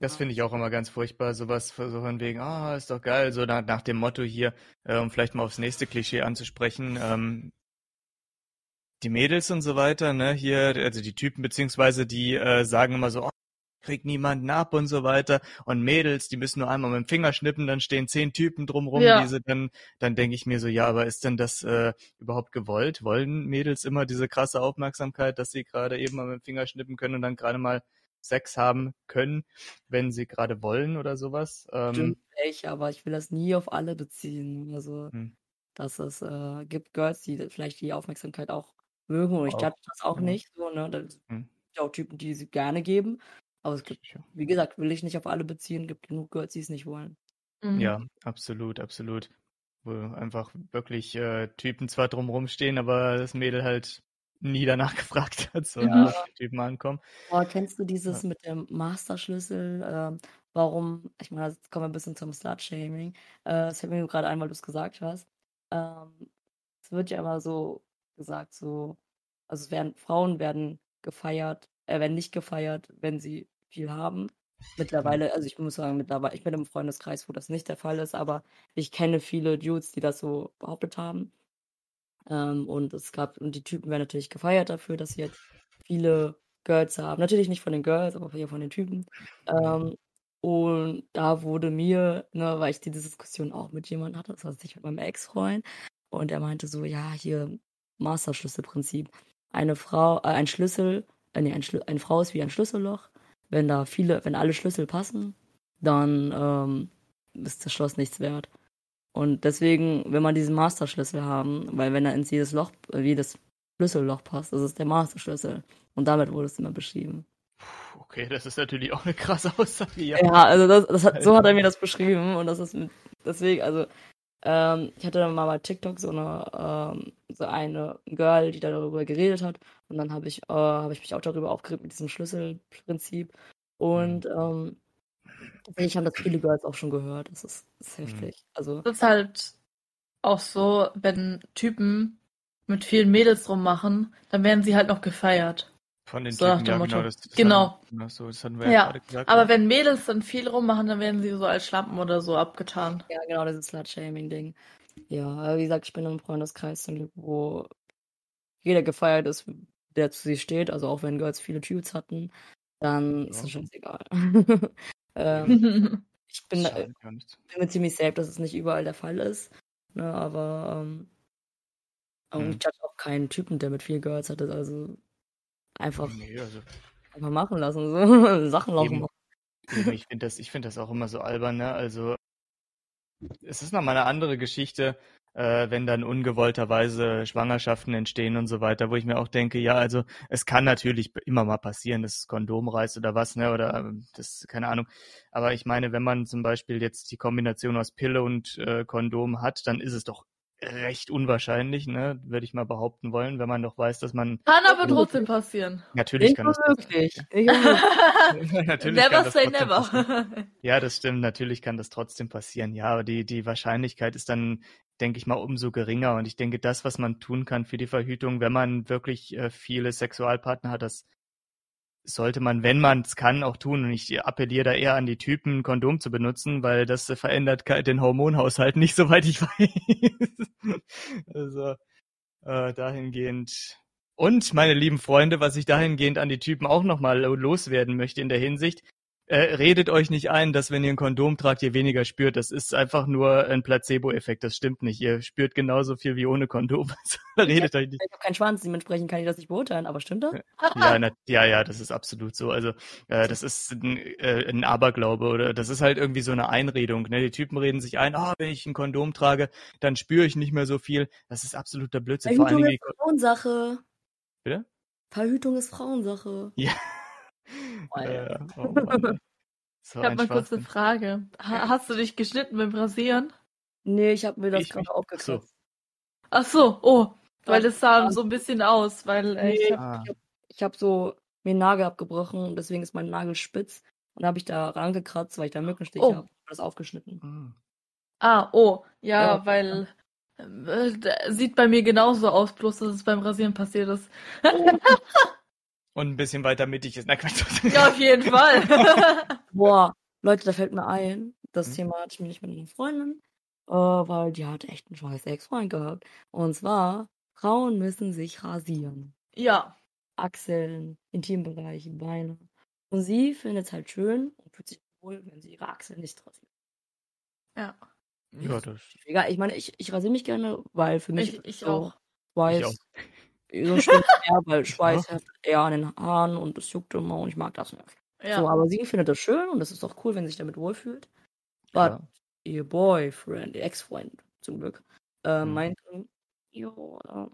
Das Ja. finde ich auch immer ganz furchtbar, sowas so von wegen, ah, ist doch geil, so nach, nach dem Motto hier, äh, um vielleicht mal aufs nächste Klischee anzusprechen, ähm, die Mädels und so weiter, ne, hier, also die Typen beziehungsweise die äh, sagen immer so, oh, krieg niemanden ab und so weiter und Mädels, die müssen nur einmal mit dem Finger schnippen, dann stehen zehn Typen drumrum, Ja. diese dann, dann denke ich mir so, ja, aber ist denn das äh, überhaupt gewollt? Wollen Mädels immer diese krasse Aufmerksamkeit, dass sie gerade eben mal mit dem Finger schnippen können und dann gerade mal Sex haben können, wenn sie gerade wollen oder sowas? Ähm, Stimmt echt, aber ich will das nie auf alle beziehen. Also, Hm. dass es äh, gibt Girls, die vielleicht die Aufmerksamkeit auch mögen und ich judge das auch ja. nicht so, ne? Da gibt Hm. ja auch Typen, die sie gerne geben. Aber es gibt, wie gesagt, will ich nicht auf alle beziehen, gibt genug Girls, die es nicht wollen. Mhm. Ja, absolut, absolut. Wo einfach wirklich äh, Typen zwar drumrum stehen, aber das Mädel halt nie danach gefragt hat, so Mhm. wie die Typen ankommen. Oh, kennst du dieses mit dem Masterschlüssel? Ähm, warum, ich meine, jetzt kommen wir ein bisschen zum Slut-Shaming. Äh, das fällt mir gerade ein, weil du es gesagt hast. Ähm, es wird ja immer so gesagt, so, also werden, Frauen werden gefeiert, äh, werden nicht gefeiert, wenn sie viel haben. Mittlerweile, also ich muss sagen, mittlerweile, ich bin im Freundeskreis, wo das nicht der Fall ist, aber ich kenne viele Dudes, die das so behauptet haben. Ähm, und es gab, und die Typen werden natürlich gefeiert dafür, dass sie jetzt viele Girls haben. Natürlich nicht von den Girls, aber von den Typen. Ähm, und da wurde mir, ne, weil ich die Diskussion auch mit jemandem hatte, das war nicht mit meinem Ex-Freund, und er meinte so, ja, hier Masterschlüsselprinzip. Eine Frau, äh, ein Schlüssel, äh, nee, ein Schlü eine Frau ist wie ein Schlüsselloch. Wenn da viele, wenn alle Schlüssel passen, dann ähm, ist das Schloss nichts wert. Und deswegen will man diesen Masterschlüssel haben, weil wenn er ins jedes Loch, äh, jedes Schlüsselloch passt, das ist der Masterschlüssel. Und damit wurde es immer beschrieben. Okay, das ist natürlich auch eine krasse Aussage. Ja. Ja, also das, das hat, so hat er mir das beschrieben und das ist mit, deswegen, also ähm, ich hatte dann mal bei TikTok so eine ähm, so eine Girl, die darüber geredet hat und dann habe ich äh, habe ich mich auch darüber aufgeregt mit diesem Schlüsselprinzip und ähm, Ich habe das viele Girls auch schon gehört. Das ist, das ist heftig. Also, Das ist halt auch so, wenn Typen mit vielen Mädels rummachen, dann werden sie halt noch gefeiert. Von den So nach Typen, dem ja, Motto. genau. Das, das Genau. So, das hatten wir ja, Ja, gerade gesagt. Aber ja. wenn Mädels dann viel rummachen, dann werden sie so als Schlampen oder so abgetan. ja, genau, dieses Slut-Shaming-Ding. Ja, aber wie gesagt, ich bin im Freundeskreis, wo jeder gefeiert ist, der zu sie steht. Also auch wenn Girls viele Dudes hatten, dann ist Ja. das scheißegal. ähm, ich bin, Das nichts. bin mir ziemlich safe, dass es nicht überall der Fall ist. Ne, aber ähm, Hm. ich judge auch keinen Typen, der mit vielen Girls hatte. Also einfach, Nee, also einfach machen lassen. So. Sachen laufen Eben. machen. Eben, ich finde das, ich finde das auch immer so albern, ne? Also es ist nochmal eine andere Geschichte, äh, wenn dann ungewollterweise Schwangerschaften entstehen und so weiter, wo ich mir auch denke, ja, also es kann natürlich immer mal passieren, dass das Kondom reißt oder was, ne? Oder ähm, das, keine Ahnung. Aber ich meine, wenn man zum Beispiel jetzt die Kombination aus Pille und äh, Kondom hat, dann ist es doch recht unwahrscheinlich, ne? Würde ich mal behaupten wollen, wenn man doch weiß, dass man Kann aber trotzdem passieren. natürlich kann. Nicht wirklich. natürlich kann never das say passieren. never. Ja, das stimmt. Natürlich kann das trotzdem passieren. Ja, aber die, die Wahrscheinlichkeit ist dann, denke ich mal, umso geringer. Und ich denke, das, was man tun kann für die Verhütung, wenn man wirklich äh, viele Sexualpartner hat, das sollte man, wenn man es kann, auch tun. Und ich appelliere da eher an die Typen, Kondom zu benutzen, weil das verändert den Hormonhaushalt nicht, soweit ich weiß. also äh, dahingehend. Und meine lieben Freunde, was ich dahingehend an die Typen auch nochmal loswerden möchte in der Hinsicht, äh, redet euch nicht ein, dass wenn ihr ein Kondom tragt, ihr weniger spürt. Das ist einfach nur ein Placebo-Effekt. Das stimmt nicht. Ihr spürt genauso viel wie ohne Kondom. Also, redet euch nicht. Ich habe keinen Schwanz, dementsprechend kann ich das nicht beurteilen, aber stimmt das? Ja, na, ja, ja, das ist absolut so. Also äh, das ist ein, äh, ein Aberglaube oder das ist halt irgendwie so eine Einredung. Ne? Die Typen reden sich ein, ah, wenn ich ein Kondom trage, dann spüre ich nicht mehr so viel. Das ist absoluter Blödsinn. Vor allen Verhütung Dingen ist Frauensache. Bitte? Verhütung ist Frauensache. Ja. Oh, ja. Äh, oh Mann. So Ich habe mal kurz eine. Frage. Ha hast du dich geschnitten beim Rasieren? Nee, ich habe mir das Ich gerade aufgekratzt. Ach so, oh, weil das sah so ein bisschen aus, weil äh, ich Nee. hab, Ah. Ich habe so mir den Nagel abgebrochen und deswegen ist mein Nagel spitz. Und da habe ich da rangekratzt, weil ich da Mückenstich Oh. habe. Das aufgeschnitten. Hm. ah, oh, ja, Ja. weil äh, sieht bei mir genauso aus, bloß dass es beim Rasieren passiert ist. Und ein bisschen weiter mittig ist. Na Quatsch. Ja, auf jeden Fall. Boah, Leute, da fällt mir ein, das Hm? Thema hatte ich mir nicht mit einer Freundin, äh, weil die hat echt einen scheiß Ex-Freund gehabt. Und zwar, Frauen müssen sich rasieren. ja, Achseln, Intimbereiche, Beine. Und sie findet es halt schön und fühlt sich wohl, wenn sie ihre Achseln nicht rasiert. ja. Ja, das. Egal, ich meine, ich, ich rasiere mich gerne, weil für mich Ich, ich so auch. Ich auch. So schlimm eher, weil Schweiß haftet eher an den Haaren und es juckt immer und ich mag das nicht. Ja. So, aber sie findet das schön und das ist auch cool, wenn sie sich damit wohlfühlt. But Ja. ihr Boyfriend, ihr Ex-Freund zum Glück, äh, Mhm. meinte, jo, äh,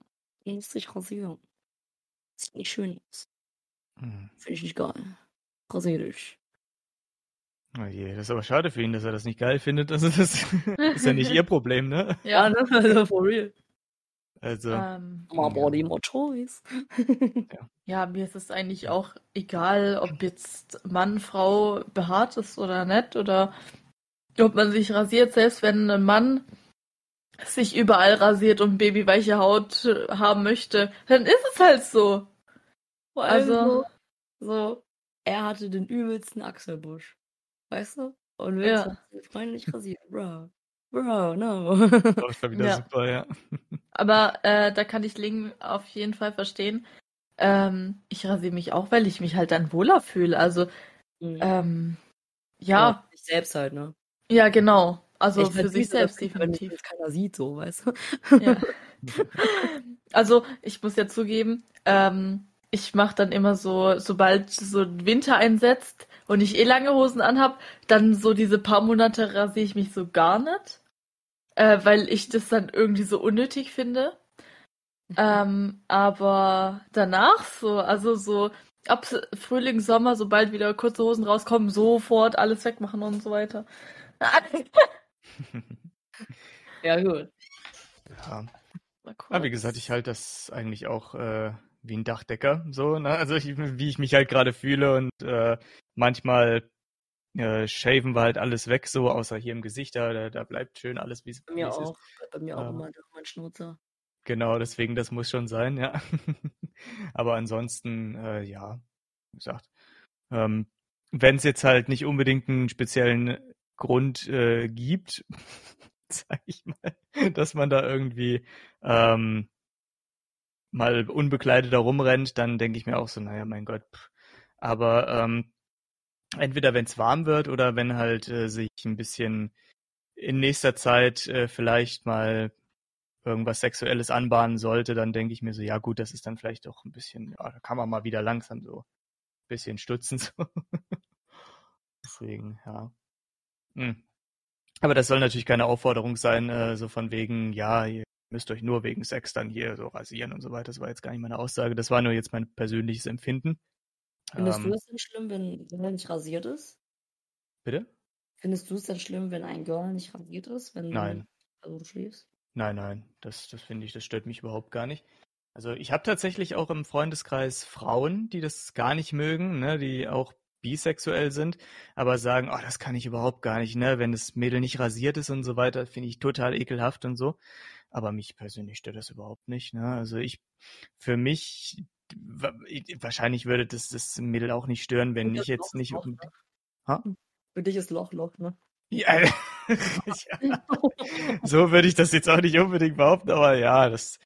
du musst dich rasieren. Sieht nicht schön aus. Hm. Finde ich nicht geil. Rasier dich. Oh je, das ist aber schade für ihn, dass er das nicht geil findet. Also das ist ja nicht ihr Problem, ne? ja. ne? Also for real. Also, Ähm, My body, my choice. ja, mir ist es eigentlich auch egal, ob jetzt Mann, Frau behaart ist oder nicht oder ob man sich rasiert, selbst wenn ein Mann sich überall rasiert und babyweiche Haut äh, haben möchte, dann ist es halt so. Also- so, er hatte den übelsten Achselbusch. Weißt du? Und will Ja. ja. freundlich rasieren. Bro. Bro, no. das war wieder Ja. super, ja. Aber äh, da kann ich Ling auf jeden Fall verstehen. Ähm, ich rasiere mich auch, weil ich mich halt dann wohler fühle. Also, Mhm. ähm, ja, Sich selbst halt, ne? ja, genau. Also Ich für sich selbst wenn definitiv. es keiner sieht, so, weißt du? Ja. Also, ich muss ja zugeben, ähm, ich mache dann immer so, sobald so Winter einsetzt und ich eh lange Hosen anhab, dann so diese paar Monate rasiere ich mich so gar nicht, äh, weil ich das dann irgendwie so unnötig finde. Ähm, aber danach so, also so ab Frühling, Sommer, sobald wieder kurze Hosen rauskommen, sofort alles wegmachen und so weiter. Ja, gut. ja. Aber wie gesagt, ich halte das eigentlich auch äh, wie ein Dachdecker, so, ne? Also ich, wie ich mich halt gerade fühle und äh, manchmal äh, shaven wir halt alles weg, so, außer hier im Gesicht, da, da, bleibt schön alles, wie es Bei mir ist. auch. Bei mir auch Ähm. immer der- mein Schnauzer. Genau, deswegen, das muss schon sein, ja. Aber ansonsten, äh, ja, wie gesagt, ähm, wenn es jetzt halt nicht unbedingt einen speziellen Grund äh, gibt, sag ich mal, dass man da irgendwie ähm, mal unbekleidet da rumrennt, dann denke ich mir auch so, naja, mein Gott. Pff. Aber ähm, entweder wenn es warm wird oder wenn halt äh, sich ein bisschen in nächster Zeit äh, vielleicht mal irgendwas Sexuelles anbahnen sollte, dann denke ich mir so, ja gut, das ist dann vielleicht auch ein bisschen, ja, da kann man mal wieder langsam so ein bisschen stutzen. So. Deswegen, ja. Hm. Aber das soll natürlich keine Aufforderung sein, äh, so von wegen, ja, ihr müsst euch nur wegen Sex dann hier so rasieren und so weiter. Das war jetzt gar nicht meine Aussage. Das war nur jetzt mein persönliches Empfinden. Findest Ähm, du es denn schlimm, wenn, wenn er nicht rasiert ist? bitte? Findest du es denn schlimm, wenn ein Girl nicht rasiert ist, wenn Nein. du also du schläfst? Nein, nein, das, das finde ich, das stört mich überhaupt gar nicht. Also ich habe tatsächlich auch im Freundeskreis Frauen, die das gar nicht mögen, ne, die auch bisexuell sind, aber sagen, oh, das kann ich überhaupt gar nicht, ne, wenn das Mädel nicht rasiert ist und so weiter, finde ich total ekelhaft und so. Aber mich persönlich stört das überhaupt nicht, ne. Also ich, für mich, wahrscheinlich würde das das Mädel auch nicht stören, wenn ich jetzt Loch nicht Loch, ne? Ha? Für dich ist Loch Loch, ne? Ja, ja. So würde ich das jetzt auch nicht unbedingt behaupten, aber ja, das,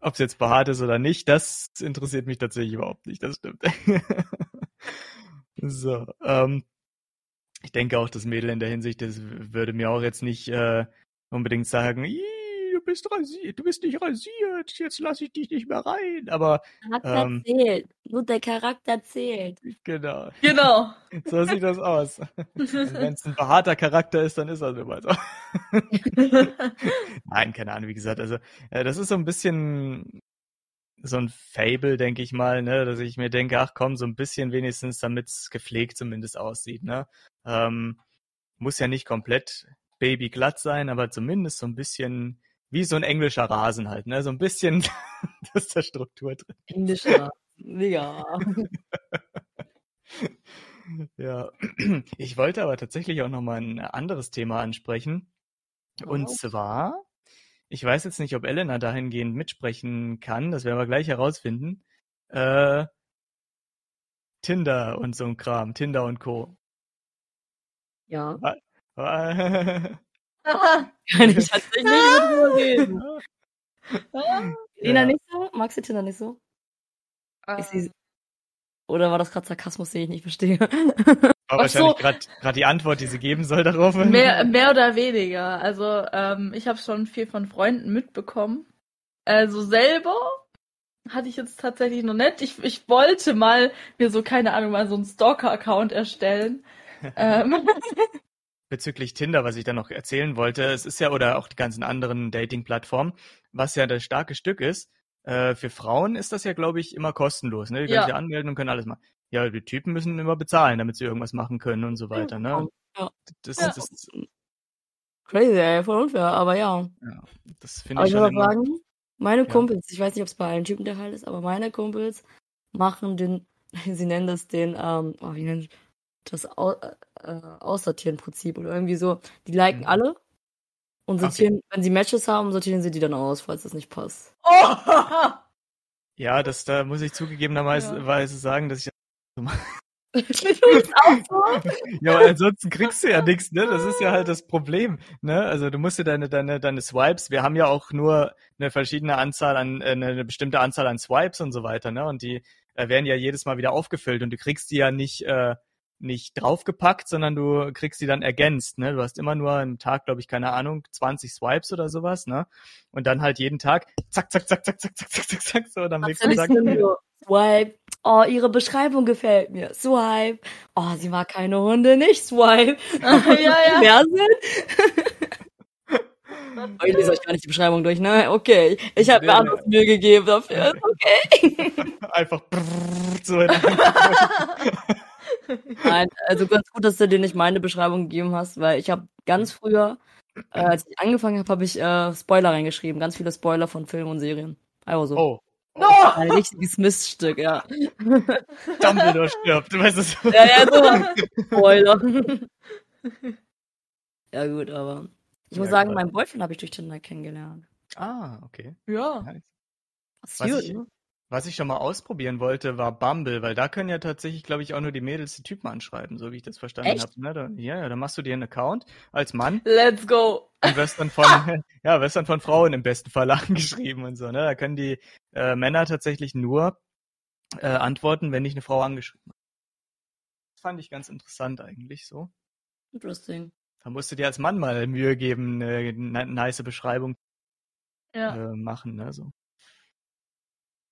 ob es jetzt behaart ist oder nicht, das interessiert mich tatsächlich überhaupt nicht, das stimmt. So, ähm, ich denke auch, das Mädel in der Hinsicht, das würde mir auch jetzt nicht äh, unbedingt sagen, "Ih, du bist rasiert, du bist nicht rasiert, jetzt lasse ich dich nicht mehr rein. Aber Charakter Ähm. zählt. Nur der Charakter zählt. genau, Genau. so sieht das aus. Wenn es ein behaarter Charakter ist, dann ist das immer so. Nein, keine Ahnung, wie gesagt, also äh, das ist so ein bisschen so ein Fable, denke ich mal, ne, dass ich mir denke, ach komm, so ein bisschen wenigstens, damit es gepflegt zumindest aussieht, ne. Ähm, muss ja nicht komplett babyglatt sein, aber zumindest so ein bisschen wie so ein englischer Rasen halt, ne, so ein bisschen, dass da Struktur drin. Englischer. Digga. Ja, ich wollte aber tatsächlich auch noch mal ein anderes Thema ansprechen. Und Wow. zwar, ich weiß jetzt nicht, ob Elena dahingehend mitsprechen kann, das werden wir gleich herausfinden. Äh, Tinder und so ein Kram, Tinder und Co. Ja. Äh, Kann ich tatsächlich nicht drüber reden. Lena Ja. nicht so? Magst du Tinder nicht so? Ist sie- Oder war das gerade Sarkasmus, den ich nicht verstehe? War so. wahrscheinlich gerade gerade die Antwort, die sie geben soll darauf. Mehr, mehr oder weniger. Also ähm, ich habe schon viel von Freunden mitbekommen. Also selber hatte ich jetzt tatsächlich noch nicht. Ich, ich wollte mal mir so, keine Ahnung, mal so einen Stalker-Account erstellen. ähm, bezüglich Tinder, was ich da noch erzählen wollte, es ist ja, oder auch die ganzen anderen Dating-Plattformen, was ja das starke Stück ist, äh, für Frauen ist das ja, glaube ich, immer kostenlos, ne? Die können Ja. sich ja anmelden und können alles machen. Ja, die Typen müssen immer bezahlen, damit sie irgendwas machen können und so weiter, ne? Ja. Das, Ja. das, Crazy, ey, voll unfair, aber ja. das finde ich ich schon immer. sagen, meine Ja. Kumpels, ich weiß nicht, ob es bei allen Typen der Fall ist, aber meine Kumpels machen den, sie nennen das den, ähm, oh, wie nennen das äh, Aussortieren-Prinzip oder irgendwie so. Die liken Mhm. alle und Okay. sortieren, wenn sie Matches haben, sortieren sie die dann aus, falls das nicht passt. oh! Ja, das, da muss ich zugegebenerweise Ja. sagen, dass ich auch so? Ja, aber ansonsten kriegst du ja nichts, ne? Das ist ja halt das Problem, ne? Also du musst dir deine, deine, deine Swipes, wir haben ja auch nur eine verschiedene Anzahl an, äh, eine, eine bestimmte Anzahl an Swipes und so weiter, ne? Und die äh, werden ja jedes Mal wieder aufgefüllt und du kriegst die ja nicht, äh, nicht draufgepackt, sondern du kriegst die dann ergänzt, ne? Du hast immer nur im Tag, glaube ich, keine Ahnung, 20 Swipes oder sowas, ne? Und dann halt jeden Tag zack, zack, zack, zack, zack, zack, zack, zack, zack, so und am nächsten Tag. so, Swipe. Oh, ihre Beschreibung gefällt mir. Swipe. Oh, sie mag keine Hunde, nicht Swipe. ja, ja. Wer sind? Oh, ich lese euch gar nicht die Beschreibung durch, ne? Okay. Ich habe mir anderes Mühe gegeben dafür. Okay. Einfach so in Nein, also ganz gut, dass du dir nicht meine Beschreibung gegeben hast, weil ich habe ganz früher, äh, als ich angefangen habe, habe ich äh, Spoiler reingeschrieben. Ganz viele Spoiler von Filmen und Serien. Also so. Oh, No! Ein richtiges Miststück, ja. Dumbledore stirbt, du weißt es. Ja, ja, so. Spoiler. ja, gut, aber. Ich muss Ja, sagen, gut. meinen Boyfriend habe ich durch Tinder kennengelernt. Ah, okay. Ja. Nice. Was, Was ich- ne? Was ich schon mal ausprobieren wollte, war Bumble, weil da können ja tatsächlich, glaube ich, auch nur die Mädels die Typen anschreiben, so wie ich das verstanden habe. Ne? Da, ja, ja, da machst du dir einen Account als Mann Let's go. und wirst dann von, ja, wirst dann von Frauen im besten Fall angeschrieben und so. Ne? Da können die äh, Männer tatsächlich nur äh, antworten, wenn dich eine Frau angeschrieben hat. Das fand ich ganz interessant eigentlich so. Interesting. Da musst du dir als Mann mal Mühe geben, eine ne, nice Beschreibung Ja. äh, machen. Ne? So.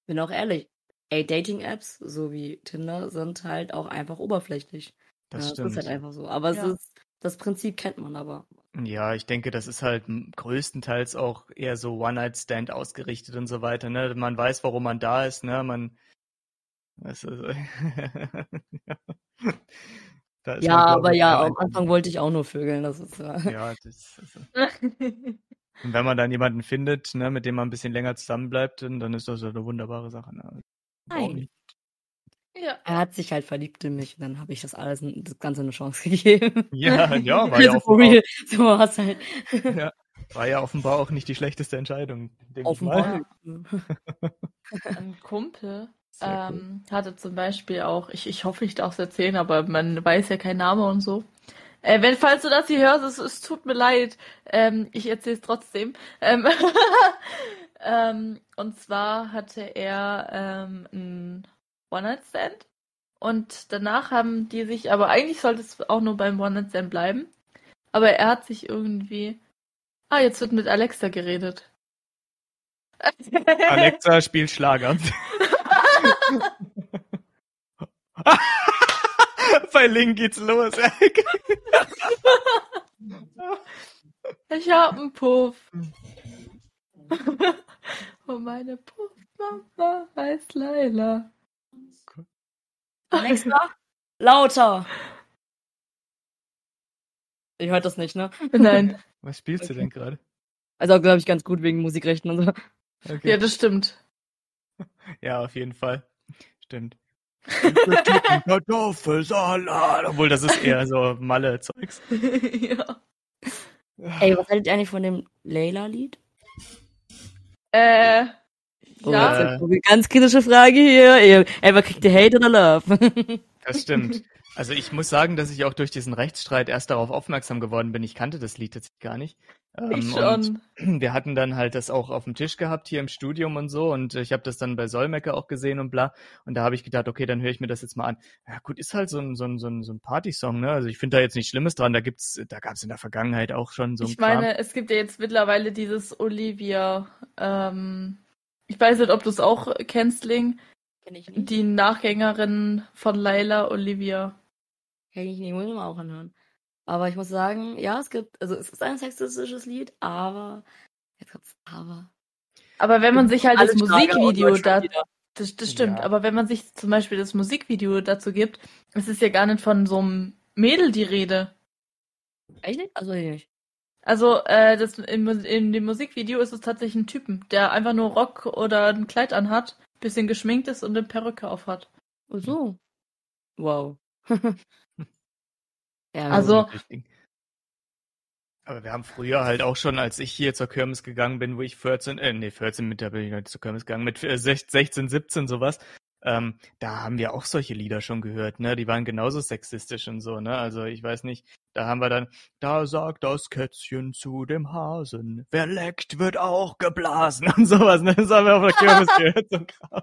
Bin auch ehrlich. Ey, Dating-Apps, so wie Tinder, sind halt auch einfach oberflächlich. Das ja, stimmt. ist halt einfach so. Aber Ja. es ist, das Prinzip kennt man aber. Ja, ich denke, das ist halt größtenteils auch eher so One-Night-Stand ausgerichtet und so weiter. Ne? Man weiß, warum man da ist. Ne? Man, ist Ja, man, glaub aber ja, am Anfang wollte ich auch nur vögeln, das ist ja. Ja, das, also. Und wenn man dann jemanden findet, ne, mit dem man ein bisschen länger zusammenbleibt, dann, dann ist das eine wunderbare Sache. Ne? Nein. ja. Er hat sich halt verliebt in mich und dann habe ich das alles, das Ganze eine Chance gegeben. Ja, ja, war ja, Also offenbar. So war's halt. ja, war ja offenbar auch nicht die schlechteste Entscheidung. denke ich mal. Offenbar. Ein Kumpel cool. ähm, hatte zum Beispiel auch, ich, ich hoffe, ich darf es erzählen, aber man weiß ja kein Name und so. Äh, wenn, falls du das hier hörst, es, es tut mir leid, ähm, ich erzähle es trotzdem. Ähm, ähm, und zwar hatte er ähm, einen One-Night-Stand und danach haben die sich, aber eigentlich sollte es auch nur beim One-Night-Stand bleiben, aber er hat sich irgendwie, ah, jetzt wird mit Alexa geredet. Alexa spielt Schlager. Bei Link geht's los. Ich hab einen Puff. Und meine Puffmama heißt Laila. Alexa, lauter. Ich hört das nicht, ne? Nein, Was spielst du denn gerade? Also glaube ich ganz gut wegen Musikrechten und so. Okay. ja, das stimmt. Ja, auf jeden Fall. Stimmt. Kartoffelsalat. Obwohl, das ist eher so Malle-Zeugs. ja. Ey, was haltet ihr eigentlich von dem Layla-Lied? Äh, Oh, ja, Äh. ganz kritische Frage hier. Ey, ey, wer kriegt ihr Hate oder Love? Das stimmt. Also ich muss sagen, dass ich auch durch diesen Rechtsstreit erst darauf aufmerksam geworden bin. Ich kannte das Lied tatsächlich gar nicht. ich Ähm, schon. Und wir hatten dann halt das auch auf dem Tisch gehabt hier im Studium und so und ich habe das dann bei Solmecke auch gesehen und bla. Und da habe ich gedacht, okay, dann höre ich mir das jetzt mal an. Ja gut, ist halt so ein, so ein, so ein, so ein Partysong, ne? Also ich finde da jetzt nichts Schlimmes dran. Da gibt's, da gab's in der Vergangenheit auch schon so ein Ich meine, es gibt ja jetzt mittlerweile dieses Olivia, ähm, ich weiß nicht, ob du es auch kennst, Ling, Kenn ich die Nachgängerin von Laila, Olivia. Kenn ich nicht, muss ich mal auch anhören. Aber ich muss sagen, ja, es gibt, also es ist ein sexistisches Lied, aber, jetzt kommt's, aber. Aber wenn man sich halt das Musikvideo da, das, das stimmt, Ja. aber wenn man sich zum Beispiel das Musikvideo dazu gibt, es ist ja gar nicht von so einem Mädel die Rede. Echt nicht? Also nicht. Also, äh, das, in, in dem Musikvideo ist es tatsächlich ein Typen, der einfach nur Rock oder ein Kleid anhat, bisschen geschminkt ist und eine Perücke aufhat. Ach so. Wow. ja, Also-. Aber wir haben früher halt auch schon, als ich hier zur Kirmes gegangen bin, wo ich 14, äh, nee, 14 mit der bin ich nicht zur Kirmes gegangen, mit äh, 16, 17 sowas, ähm, da haben wir auch solche Lieder schon gehört, ne? Die waren genauso sexistisch und so, ne? Also ich weiß nicht, da haben wir dann, da sagt das Kätzchen zu dem Hasen, wer leckt, wird auch geblasen und sowas, ne? Das haben wir auf der Kirmes gehört, so Kram.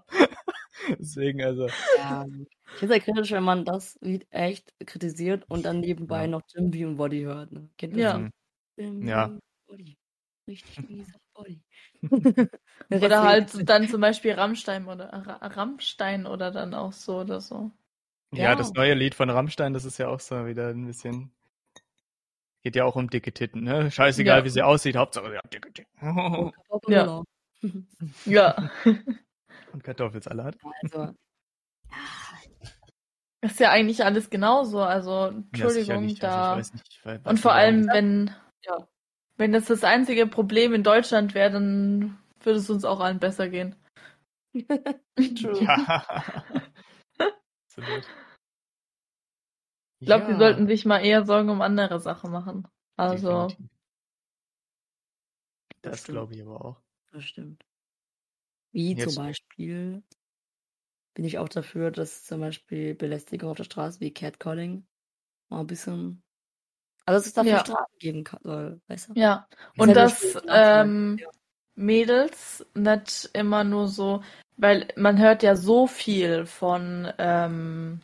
Deswegen, also, ja. Ich finde es ja kritisch, wenn man das Lied echt kritisiert und dann nebenbei Ja. noch Jim B und Body hört. Ne? Kennt ihr Ja. das? mhm. Jim Ja. Body. Richtig mieser Body. Oder halt dann zum Beispiel Rammstein oder Ra Rammstein oder dann auch so oder so. Ja, Ja. das neue Lied von Rammstein, das ist ja auch so wieder ein bisschen. Geht ja auch um dicke Titten, ne? Scheißegal, Ja. wie sie aussieht, Hauptsache sie hat dicke Titten. Ja. Ja. Und Kartoffelsalat. Also, Das ist ja eigentlich alles genauso. Also, Ja, Entschuldigung, da. Also ich weiß nicht, weil- Und vor die allem, da- wenn, Ja. wenn das das einzige Problem in Deutschland wäre, dann würde es uns auch allen besser gehen. True. Ja. Absolut. Ich glaube, die Ja, sollten sich mal eher Sorgen um andere Sachen machen. Also, definitiv. Das glaube ich aber auch. Das stimmt. Wie Jetzt- zum Beispiel bin ich auch dafür, dass zum Beispiel Belästigung auf der Straße wie Catcalling mal ein bisschen. Also, dass es dafür Ja. Strafen geben kann, soll, weißt du? ja. Und ja dass ähm, ja. Mädels nicht immer nur so, weil man hört ja so viel von, ähm,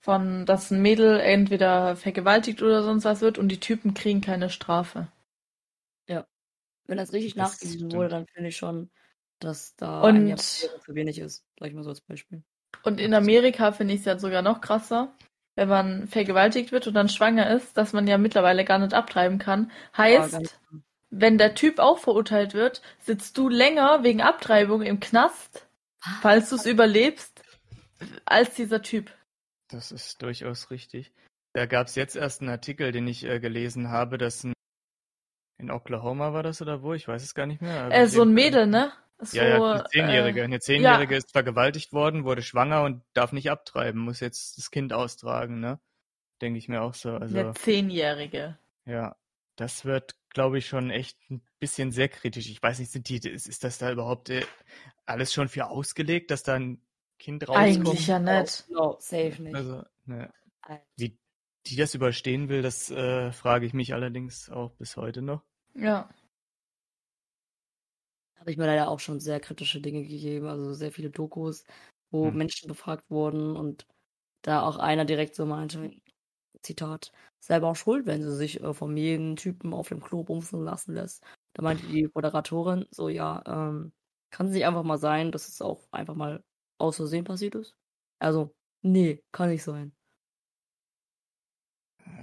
von, dass ein Mädel entweder vergewaltigt oder sonst was wird und die Typen kriegen keine Strafe. Wenn das richtig Das nachgewiesen wurde, dann finde ich schon, dass da Und- ein Jahr zu wenig ist. Sag ich mal so als Beispiel. Und in Amerika finde ich es ja sogar noch krasser, wenn man vergewaltigt wird und dann schwanger ist, dass man ja mittlerweile gar nicht abtreiben kann. Ja, Heißt, ganz- wenn der Typ auch verurteilt wird, sitzt du länger wegen Abtreibung im Knast, falls du es überlebst, als dieser Typ. Das ist durchaus richtig. Da gab es jetzt erst einen Artikel, den ich äh, gelesen habe, dass ein, in Oklahoma war das oder wo? Ich weiß es gar nicht mehr. Äh, so ein Mädel, ne? So, Ja, ja, eine Zehnjährige. Äh, Eine Zehnjährige ist vergewaltigt worden, wurde schwanger und darf nicht abtreiben, muss jetzt das Kind austragen, ne? Denke ich mir auch so. Also, eine Zehnjährige. ja, das wird, glaube ich, schon echt ein bisschen sehr kritisch. Ich weiß nicht, sind die, ist, ist das da überhaupt äh, alles schon für ausgelegt, dass da ein Kind rauskommt? Eigentlich ja nicht. No, safe nicht. Also, ne, wie die das überstehen will, das äh, frage ich mich allerdings auch bis heute noch. Ja. habe ich mir leider auch schon sehr kritische Dinge gegeben, also sehr viele Dokus, wo Hm. Menschen befragt wurden und da auch einer direkt so meinte, Zitat, selber auch schuld, wenn sie sich äh, von jedem Typen auf dem Klo bumsen lassen lässt. Da meinte die Moderatorin so, ja, ähm, kann es nicht einfach mal sein, dass es auch einfach mal aus Versehen passiert ist? Also, nee, kann nicht sein.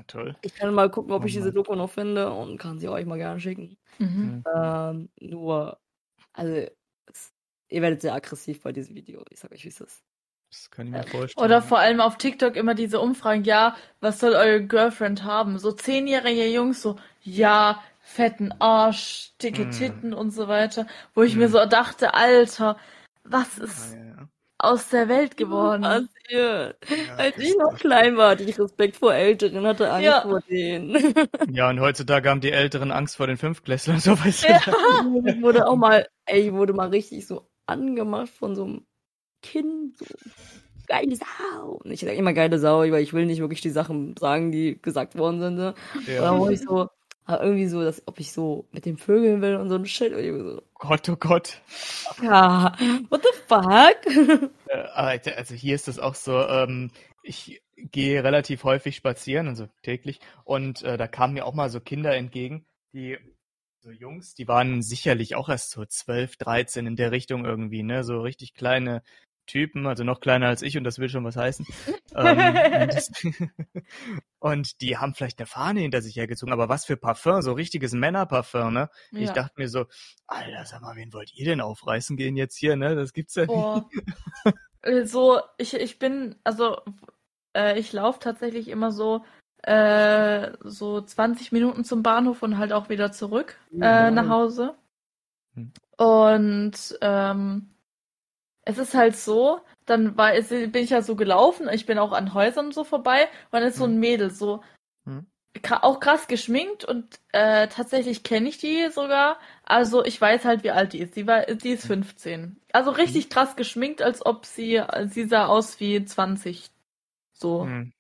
Ja, toll. Ich kann mal gucken, ob Oh ich diese Mann. Doku noch finde und kann sie euch mal gerne schicken. Mhm. Ähm, nur, also, es, ihr werdet sehr aggressiv bei diesem Video. Ich sag euch, wie es ist. Das kann ich mir vorstellen. Oder ja. vor allem auf TikTok immer diese Umfragen, ja, was soll eure Girlfriend haben? So zehnjährige Jungs, so, ja, fetten Arsch, dicke Mm. Titten und so weiter. Wo ich mir Mm. so dachte, Alter, was Ah, ist ja, ja. Aus der Welt geworden? Passiert. Ja, Als ich noch klein war, hatte ich Respekt vor Älteren, hatte Angst Ja. vor denen. Ja, und heutzutage haben die Älteren Angst vor den Fünftklässlern, so weißt du. Ja. ich wurde auch mal, ey, ich wurde mal richtig so angemacht von so einem Kind, so geile Sau. Und ich sage immer geile Sau, weil ich will nicht wirklich die Sachen sagen, die gesagt worden sind. Ne? Ja. wurde ich so, aber irgendwie so, dass, ob ich so mit den Vögeln will und so ein Shit. Und ich so, Gott, oh Gott. ja, what the fuck? Äh, Alter, also hier ist das auch so, ähm, ich gehe relativ häufig spazieren, also täglich, und äh, da kamen mir auch mal so Kinder entgegen, die, so Jungs, die waren sicherlich auch erst so 12, 13 in der Richtung irgendwie, ne, so richtig kleine Typen, also noch kleiner als ich und das will schon was heißen. ähm, und, und die haben vielleicht eine Fahne hinter sich hergezogen, aber was für Parfum, so richtiges Männerparfum, ne? Ich Ja. dachte mir so, Alter, sag mal, wen wollt ihr denn aufreißen gehen jetzt hier, ne? Das gibt's ja nicht. Boah. Äh, so, ich, ich bin, also, äh, ich laufe tatsächlich immer so, äh, so 20 Minuten zum Bahnhof und halt auch wieder zurück äh, nach Hause. Hm. Und ähm, es ist halt so, dann war, es- bin ich ja so gelaufen, ich bin auch an Häusern so vorbei und dann ist so ein Hm. Mädel so Hm. auch krass geschminkt und äh, tatsächlich kenne ich die sogar. Also ich weiß halt, wie alt die ist. Die war, die ist 15. Also richtig krass geschminkt, als ob sie, sie sah aus wie 20. So. Hm.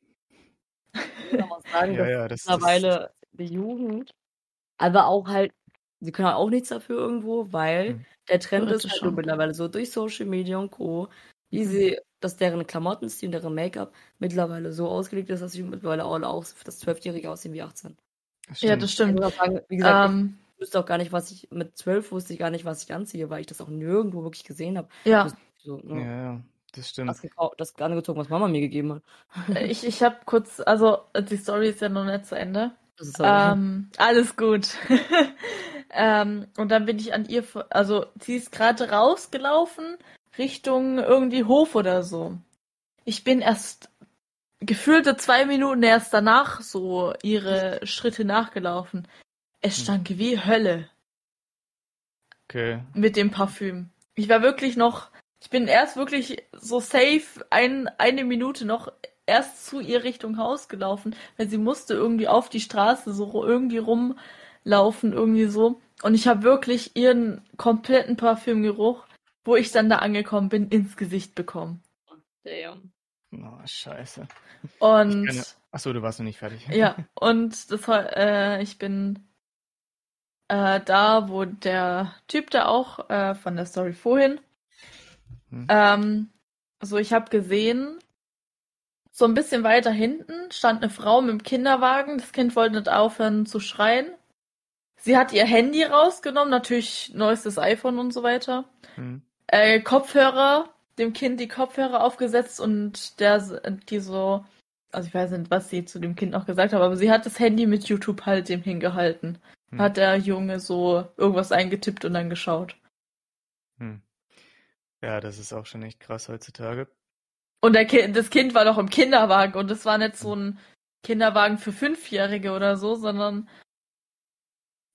Ich kann mal sagen, Ja, dass ja, das, das mittlerweile die Jugend, aber auch halt, sie können auch nichts dafür irgendwo, weil Hm. Der Trend ist halt schon. nur mittlerweile so durch Social Media und Co., wie sie, dass deren Klamottenstil, deren Make-up mittlerweile so ausgelegt ist, dass sie mittlerweile auch, auch das Zwölfjährige aussehen wie 18. das Ja, das stimmt. sagen, wie gesagt, Ähm, ich wusste auch gar nicht, was ich, mit zwölf wusste ich gar nicht, was ich anziehe, weil ich das auch nirgendwo wirklich gesehen habe. ja, So, Ja, ne, ja, das stimmt. das, das angezogen, was Mama mir gegeben hat. ich, ich habe kurz, also die Story ist ja noch nicht zu Ende. Ähm, alles gut. ähm, und dann bin ich an ihr, also sie ist gerade rausgelaufen Richtung irgendwie Hof oder so. Ich bin erst gefühlte zwei Minuten erst danach so ihre Schritte nachgelaufen. Es Hm. stank wie Hölle Okay. mit dem Parfüm. ich war wirklich noch, ich bin erst wirklich so safe ein, eine Minute noch erst zu ihr Richtung Haus gelaufen, weil sie musste irgendwie auf die Straße so irgendwie rumlaufen, irgendwie so. Und ich habe wirklich ihren kompletten Parfümgeruch, wo ich dann da angekommen bin, ins Gesicht bekommen. Damn. Oh, scheiße. Und Keine... Achso, du warst noch nicht fertig. ja, und das war, äh, ich bin äh, da, wo der Typ da auch äh, von der Story vorhin. Hm. Ähm, so, ich habe gesehen, so ein bisschen weiter hinten stand eine Frau mit dem Kinderwagen. Das Kind wollte nicht aufhören zu schreien. Sie hat ihr Handy rausgenommen, natürlich neuestes iPhone und so weiter. Hm. Äh, Kopfhörer, dem Kind die Kopfhörer aufgesetzt und der, die so, also ich weiß nicht, was sie zu dem Kind noch gesagt hat, aber sie hat das Handy mit YouTube halt dem hingehalten. Hm. Hat der Junge so irgendwas eingetippt und dann geschaut. Hm. Ja, das ist auch schon echt krass heutzutage. Und der Ki das Kind war doch im Kinderwagen und es war nicht so ein Kinderwagen für Fünfjährige oder so, sondern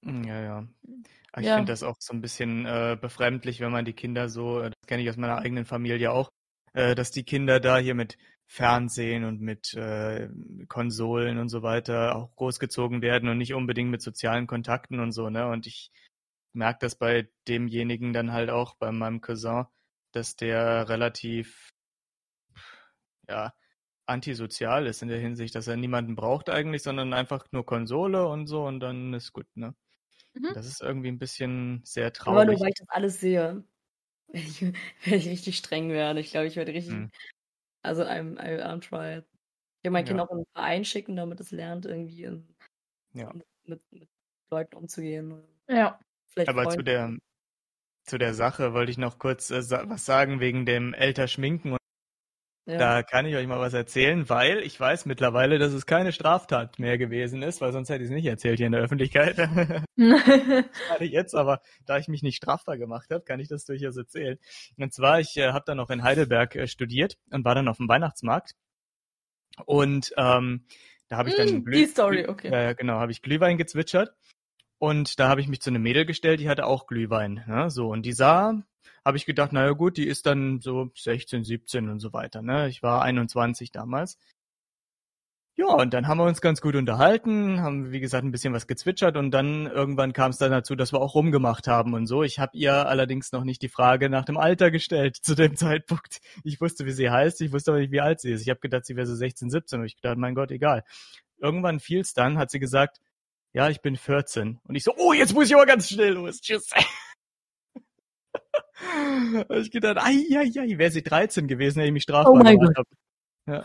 Hm, Ja, ja. Ich Ja. finde das auch so ein bisschen äh, befremdlich, wenn man die Kinder so, äh, das kenne ich aus meiner eigenen Familie auch, äh, dass die Kinder da hier mit Fernsehen und mit äh, Konsolen und so weiter auch großgezogen werden und nicht unbedingt mit sozialen Kontakten und so, ne? Und ich merke das bei demjenigen dann halt auch, bei meinem Cousin, dass der relativ, ja, antisozial ist in der Hinsicht, dass er niemanden braucht eigentlich, sondern einfach nur Konsole und so und dann ist gut, ne? Mhm. Das ist irgendwie ein bisschen sehr Aber nur traurig. weil ich das alles sehe, werde ich, werde ich richtig streng werden. Ich glaube, ich werde richtig, Hm. also I'm, I'm, I'm try it. Ich werde mein Kind Ja. auch in einen Verein schicken, damit es lernt, irgendwie in, Ja. mit, mit, Leuten umzugehen. ja. Vielleicht Aber zu der, zu der Sache wollte ich noch kurz äh, sa was sagen wegen dem älter Schminken. Ja. da kann ich euch mal was erzählen, weil ich weiß mittlerweile, dass es keine Straftat mehr gewesen ist, weil sonst hätte ich es nicht erzählt hier in der Öffentlichkeit. Gerade jetzt, aber da ich mich nicht strafbar gemacht habe, kann ich das durchaus erzählen. Und zwar, ich äh, habe dann noch in Heidelberg äh, studiert und war dann auf dem Weihnachtsmarkt. Und ähm, da habe ich dann Mm, die Story, okay. Ja, genau, habe ich Glühwein gezwitschert. Und da habe ich mich zu einem Mädel gestellt, die hatte auch Glühwein. Ne? So, und die sah, habe ich gedacht, naja gut, die ist dann so 16, 17 und so weiter. Ne? Ich war 21 damals. Ja, und dann haben wir uns ganz gut unterhalten, haben, wie gesagt, ein bisschen was gezwitschert und dann irgendwann kam es dann dazu, dass wir auch rumgemacht haben und so. Ich habe ihr allerdings noch nicht die Frage nach dem Alter gestellt zu dem Zeitpunkt. Ich wusste, wie sie heißt, ich wusste aber nicht, wie alt sie ist. Ich habe gedacht, sie wäre so 16, 17 und ich gedacht, mein Gott, egal. Irgendwann fiel es dann, hat sie gesagt, ja, ich bin 14. Und ich so, oh, jetzt muss ich aber ganz schnell los. Tschüss. Ich gedacht, ai, ai, ai, wäre sie 13 gewesen, hätte ich mich strafbar Oh gemacht. Ja,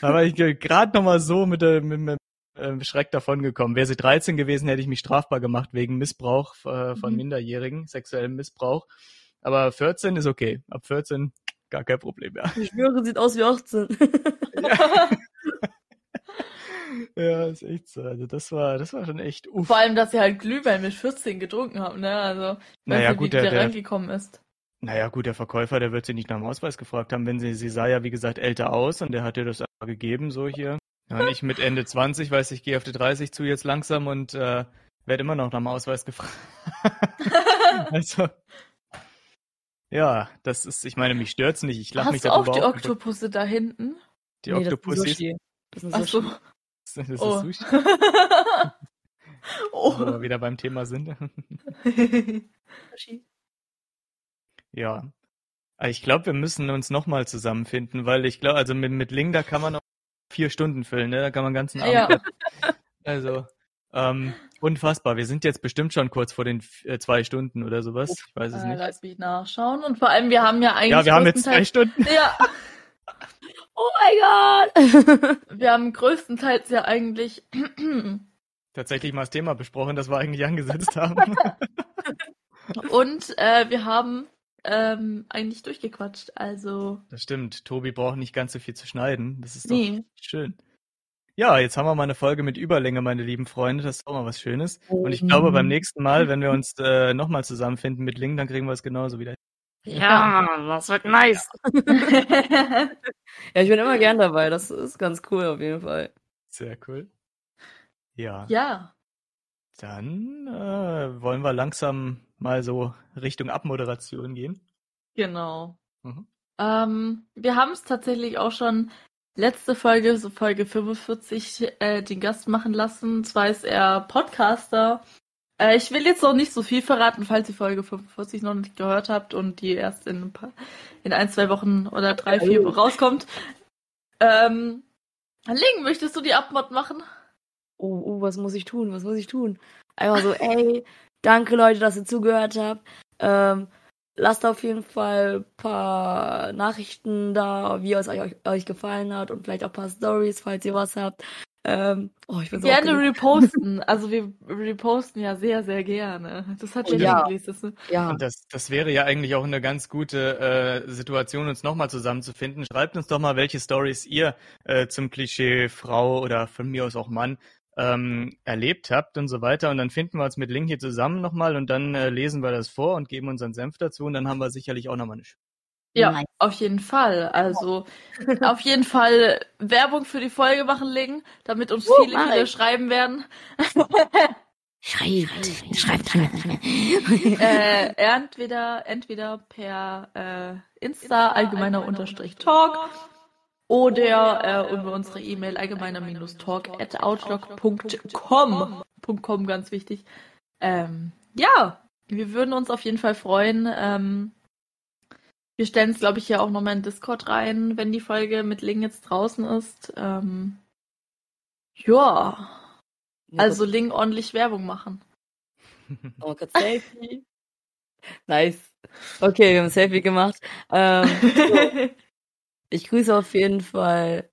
aber, ich gerade noch mal so mit dem mit, mit, äh, Schreck davon gekommen. Wäre sie 13 gewesen, hätte ich mich strafbar gemacht wegen Missbrauch äh, von Mhm. Minderjährigen, sexuellem Missbrauch. Aber 14 ist okay. Ab 14 gar kein Problem mehr. Ich schwöre, sieht aus wie 18. Ja, ist echt so. Also das war, das war schon echt uff. Vor allem, dass sie halt Glühwein mit 14 getrunken haben, ne? Also, Naja, gut, wie der- die da der- reingekommen ist. Naja, gut, der Verkäufer, der wird sie nicht nach dem Ausweis gefragt haben, wenn sie, sie sah ja, wie gesagt, älter aus und der hat ihr das einfach gegeben, so hier. Ja, und ich mit Ende 20 weiß, ich gehe auf die 30 zu jetzt langsam und äh, werde immer noch nach dem Ausweis gefragt. also, ja, das ist, ich meine, mich stört's nicht, ich lache mich Hast du auch darüber die. Oktopusse da hinten? Die Nee, das ist Oktopussis, Sushi. Das ist Ach so. Das ist Oh. Sushi, oh. wo wir wieder beim Thema sind. Sushi. Ja. Aber Ich glaube, wir müssen uns nochmal zusammenfinden, weil ich glaube, also mit, mit Ling, da kann man noch vier Stunden füllen, ne? Da kann man den ganzen Abend. Ja. Also, ähm, unfassbar. Wir sind jetzt bestimmt schon kurz vor den äh, zwei Stunden oder sowas. Ich weiß es Äh, nicht. lass mich nachschauen. Und vor allem, wir haben ja eigentlich. Ja, wir haben jetzt zwei Stunden. Ja, Oh mein Gott! wir haben größtenteils ja eigentlich. Tatsächlich mal das Thema besprochen, das wir eigentlich angesetzt haben. Und äh, wir haben ähm, eigentlich durchgequatscht. Also, Das stimmt. Tobi braucht nicht ganz so viel zu schneiden. Das ist doch nee. schön. Ja, jetzt haben wir mal eine Folge mit Überlänge, meine lieben Freunde. Das ist auch mal was Schönes. Und ich glaube, beim nächsten Mal, wenn wir uns äh, nochmal zusammenfinden mit Ling, dann kriegen wir es genauso wieder. Ja, das wird nice. Ja, ich bin immer gern dabei. Das ist ganz cool auf jeden Fall. Sehr cool. Ja, ja. dann äh, wollen wir langsam mal so Richtung Abmoderation gehen. Genau. Mhm. Ähm, wir haben es tatsächlich auch schon letzte Folge, so Folge 45, äh, den Gast machen lassen. Zwar ist er Podcaster. Äh, ich will jetzt noch nicht so viel verraten, falls ihr Folge 45 noch nicht gehört habt und die erst in ein, paar, in ein zwei Wochen oder drei, vier rauskommt. Ähm, Ling, möchtest du die Abmod machen? Oh, oh, was muss ich tun? Was muss ich tun? Einfach so, ey, danke Leute, dass ihr zugehört habt. Ähm, lasst auf jeden Fall ein paar Nachrichten da, wie es euch, euch gefallen hat und vielleicht auch ein paar Stories, falls ihr was habt. Ähm, oh, ich bin so gerne reposten. Also wir reposten ja sehr, sehr gerne. Das hat ja, ja. gelesen. Ja. Und das, das wäre ja eigentlich auch eine ganz gute äh, Situation, uns nochmal zusammenzufinden. Schreibt uns doch mal, welche Stories ihr äh, zum Klischee Frau oder von mir aus auch Mann ähm, erlebt habt und so weiter. Und dann finden wir uns mit Link hier zusammen nochmal und dann äh, lesen wir das vor und geben unseren Senf dazu und dann haben wir sicherlich auch nochmal eine ja, Nein. auf jeden Fall. Also auf jeden Fall Werbung für die Folge machen legen, damit uns viele, uh, viele schreiben werden. Schreibt, schreibt äh, entweder, entweder per äh, Insta allgemeiner Unterstrich Talk oder äh, über unsere E-Mail allgemeiner-talk at outlook.com. .com ganz wichtig. Ähm, ja, wir würden uns auf jeden Fall freuen. Ähm, wir stellen es, glaube ich, ja auch nochmal in Discord rein, wenn die Folge mit Ling jetzt draußen ist. Ähm, ja. Also Ling ordentlich Werbung machen. Oh, kurz Selfie. nice. Okay, wir haben ein Selfie gemacht. Ähm, so. Ich grüße auf jeden Fall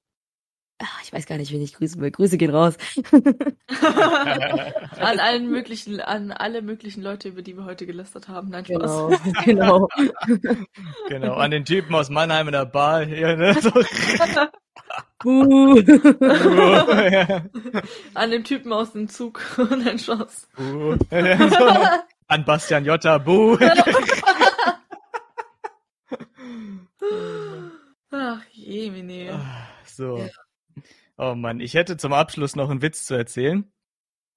Ach, ich weiß gar nicht, wen ich grüßen will. Grüße gehen raus. an allen möglichen, an alle möglichen Leute, über die wir heute gelästert haben. Nein, Spaß. Genau, genau. genau, an den Typen aus Mannheim in der Bar hier, ne? So. uh. uh. An dem Typen aus dem Zug. Nein, Spaß. Uh. an Bastian Jotta. Buh. Ach, Jemine. Ah, so. Ja. Oh Mann, ich hätte zum Abschluss noch einen Witz zu erzählen,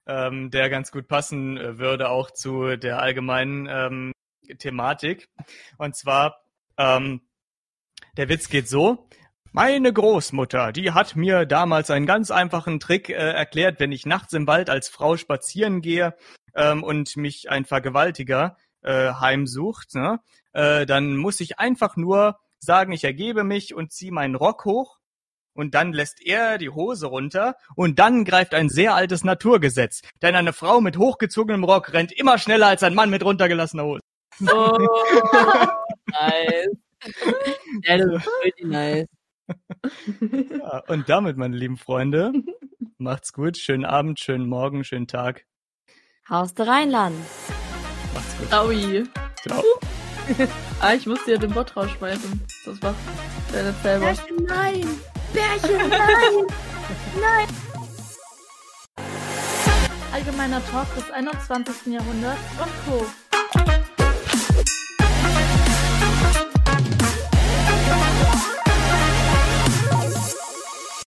ähm, der ganz gut passen äh, würde auch zu der allgemeinen ähm, Thematik. Und zwar, ähm, der Witz geht so. Meine Großmutter, die hat mir damals einen ganz einfachen Trick äh, erklärt, wenn ich nachts im Wald als Frau spazieren gehe ähm, und mich ein Vergewaltiger äh, heimsucht, ne? äh, dann muss ich einfach nur sagen, ich ergebe mich und ziehe meinen Rock hoch und dann lässt er die Hose runter und dann greift ein sehr altes Naturgesetz. Denn eine Frau mit hochgezogenem Rock rennt immer schneller als ein Mann mit runtergelassener Hose. Oh, nice. Ja, das ist richtig nice. Ja, und damit, meine lieben Freunde, macht's gut. Schönen Abend, schönen Morgen, schönen Tag. Haus der Rheinland. Macht's gut. Aui. Ciao. ah, ich musste ja den Bot rausschmeißen. Das war's. Selber. Nein. Bärchen, nein! nein! Allgemeiner Talk des 21. Jahrhunderts und Co.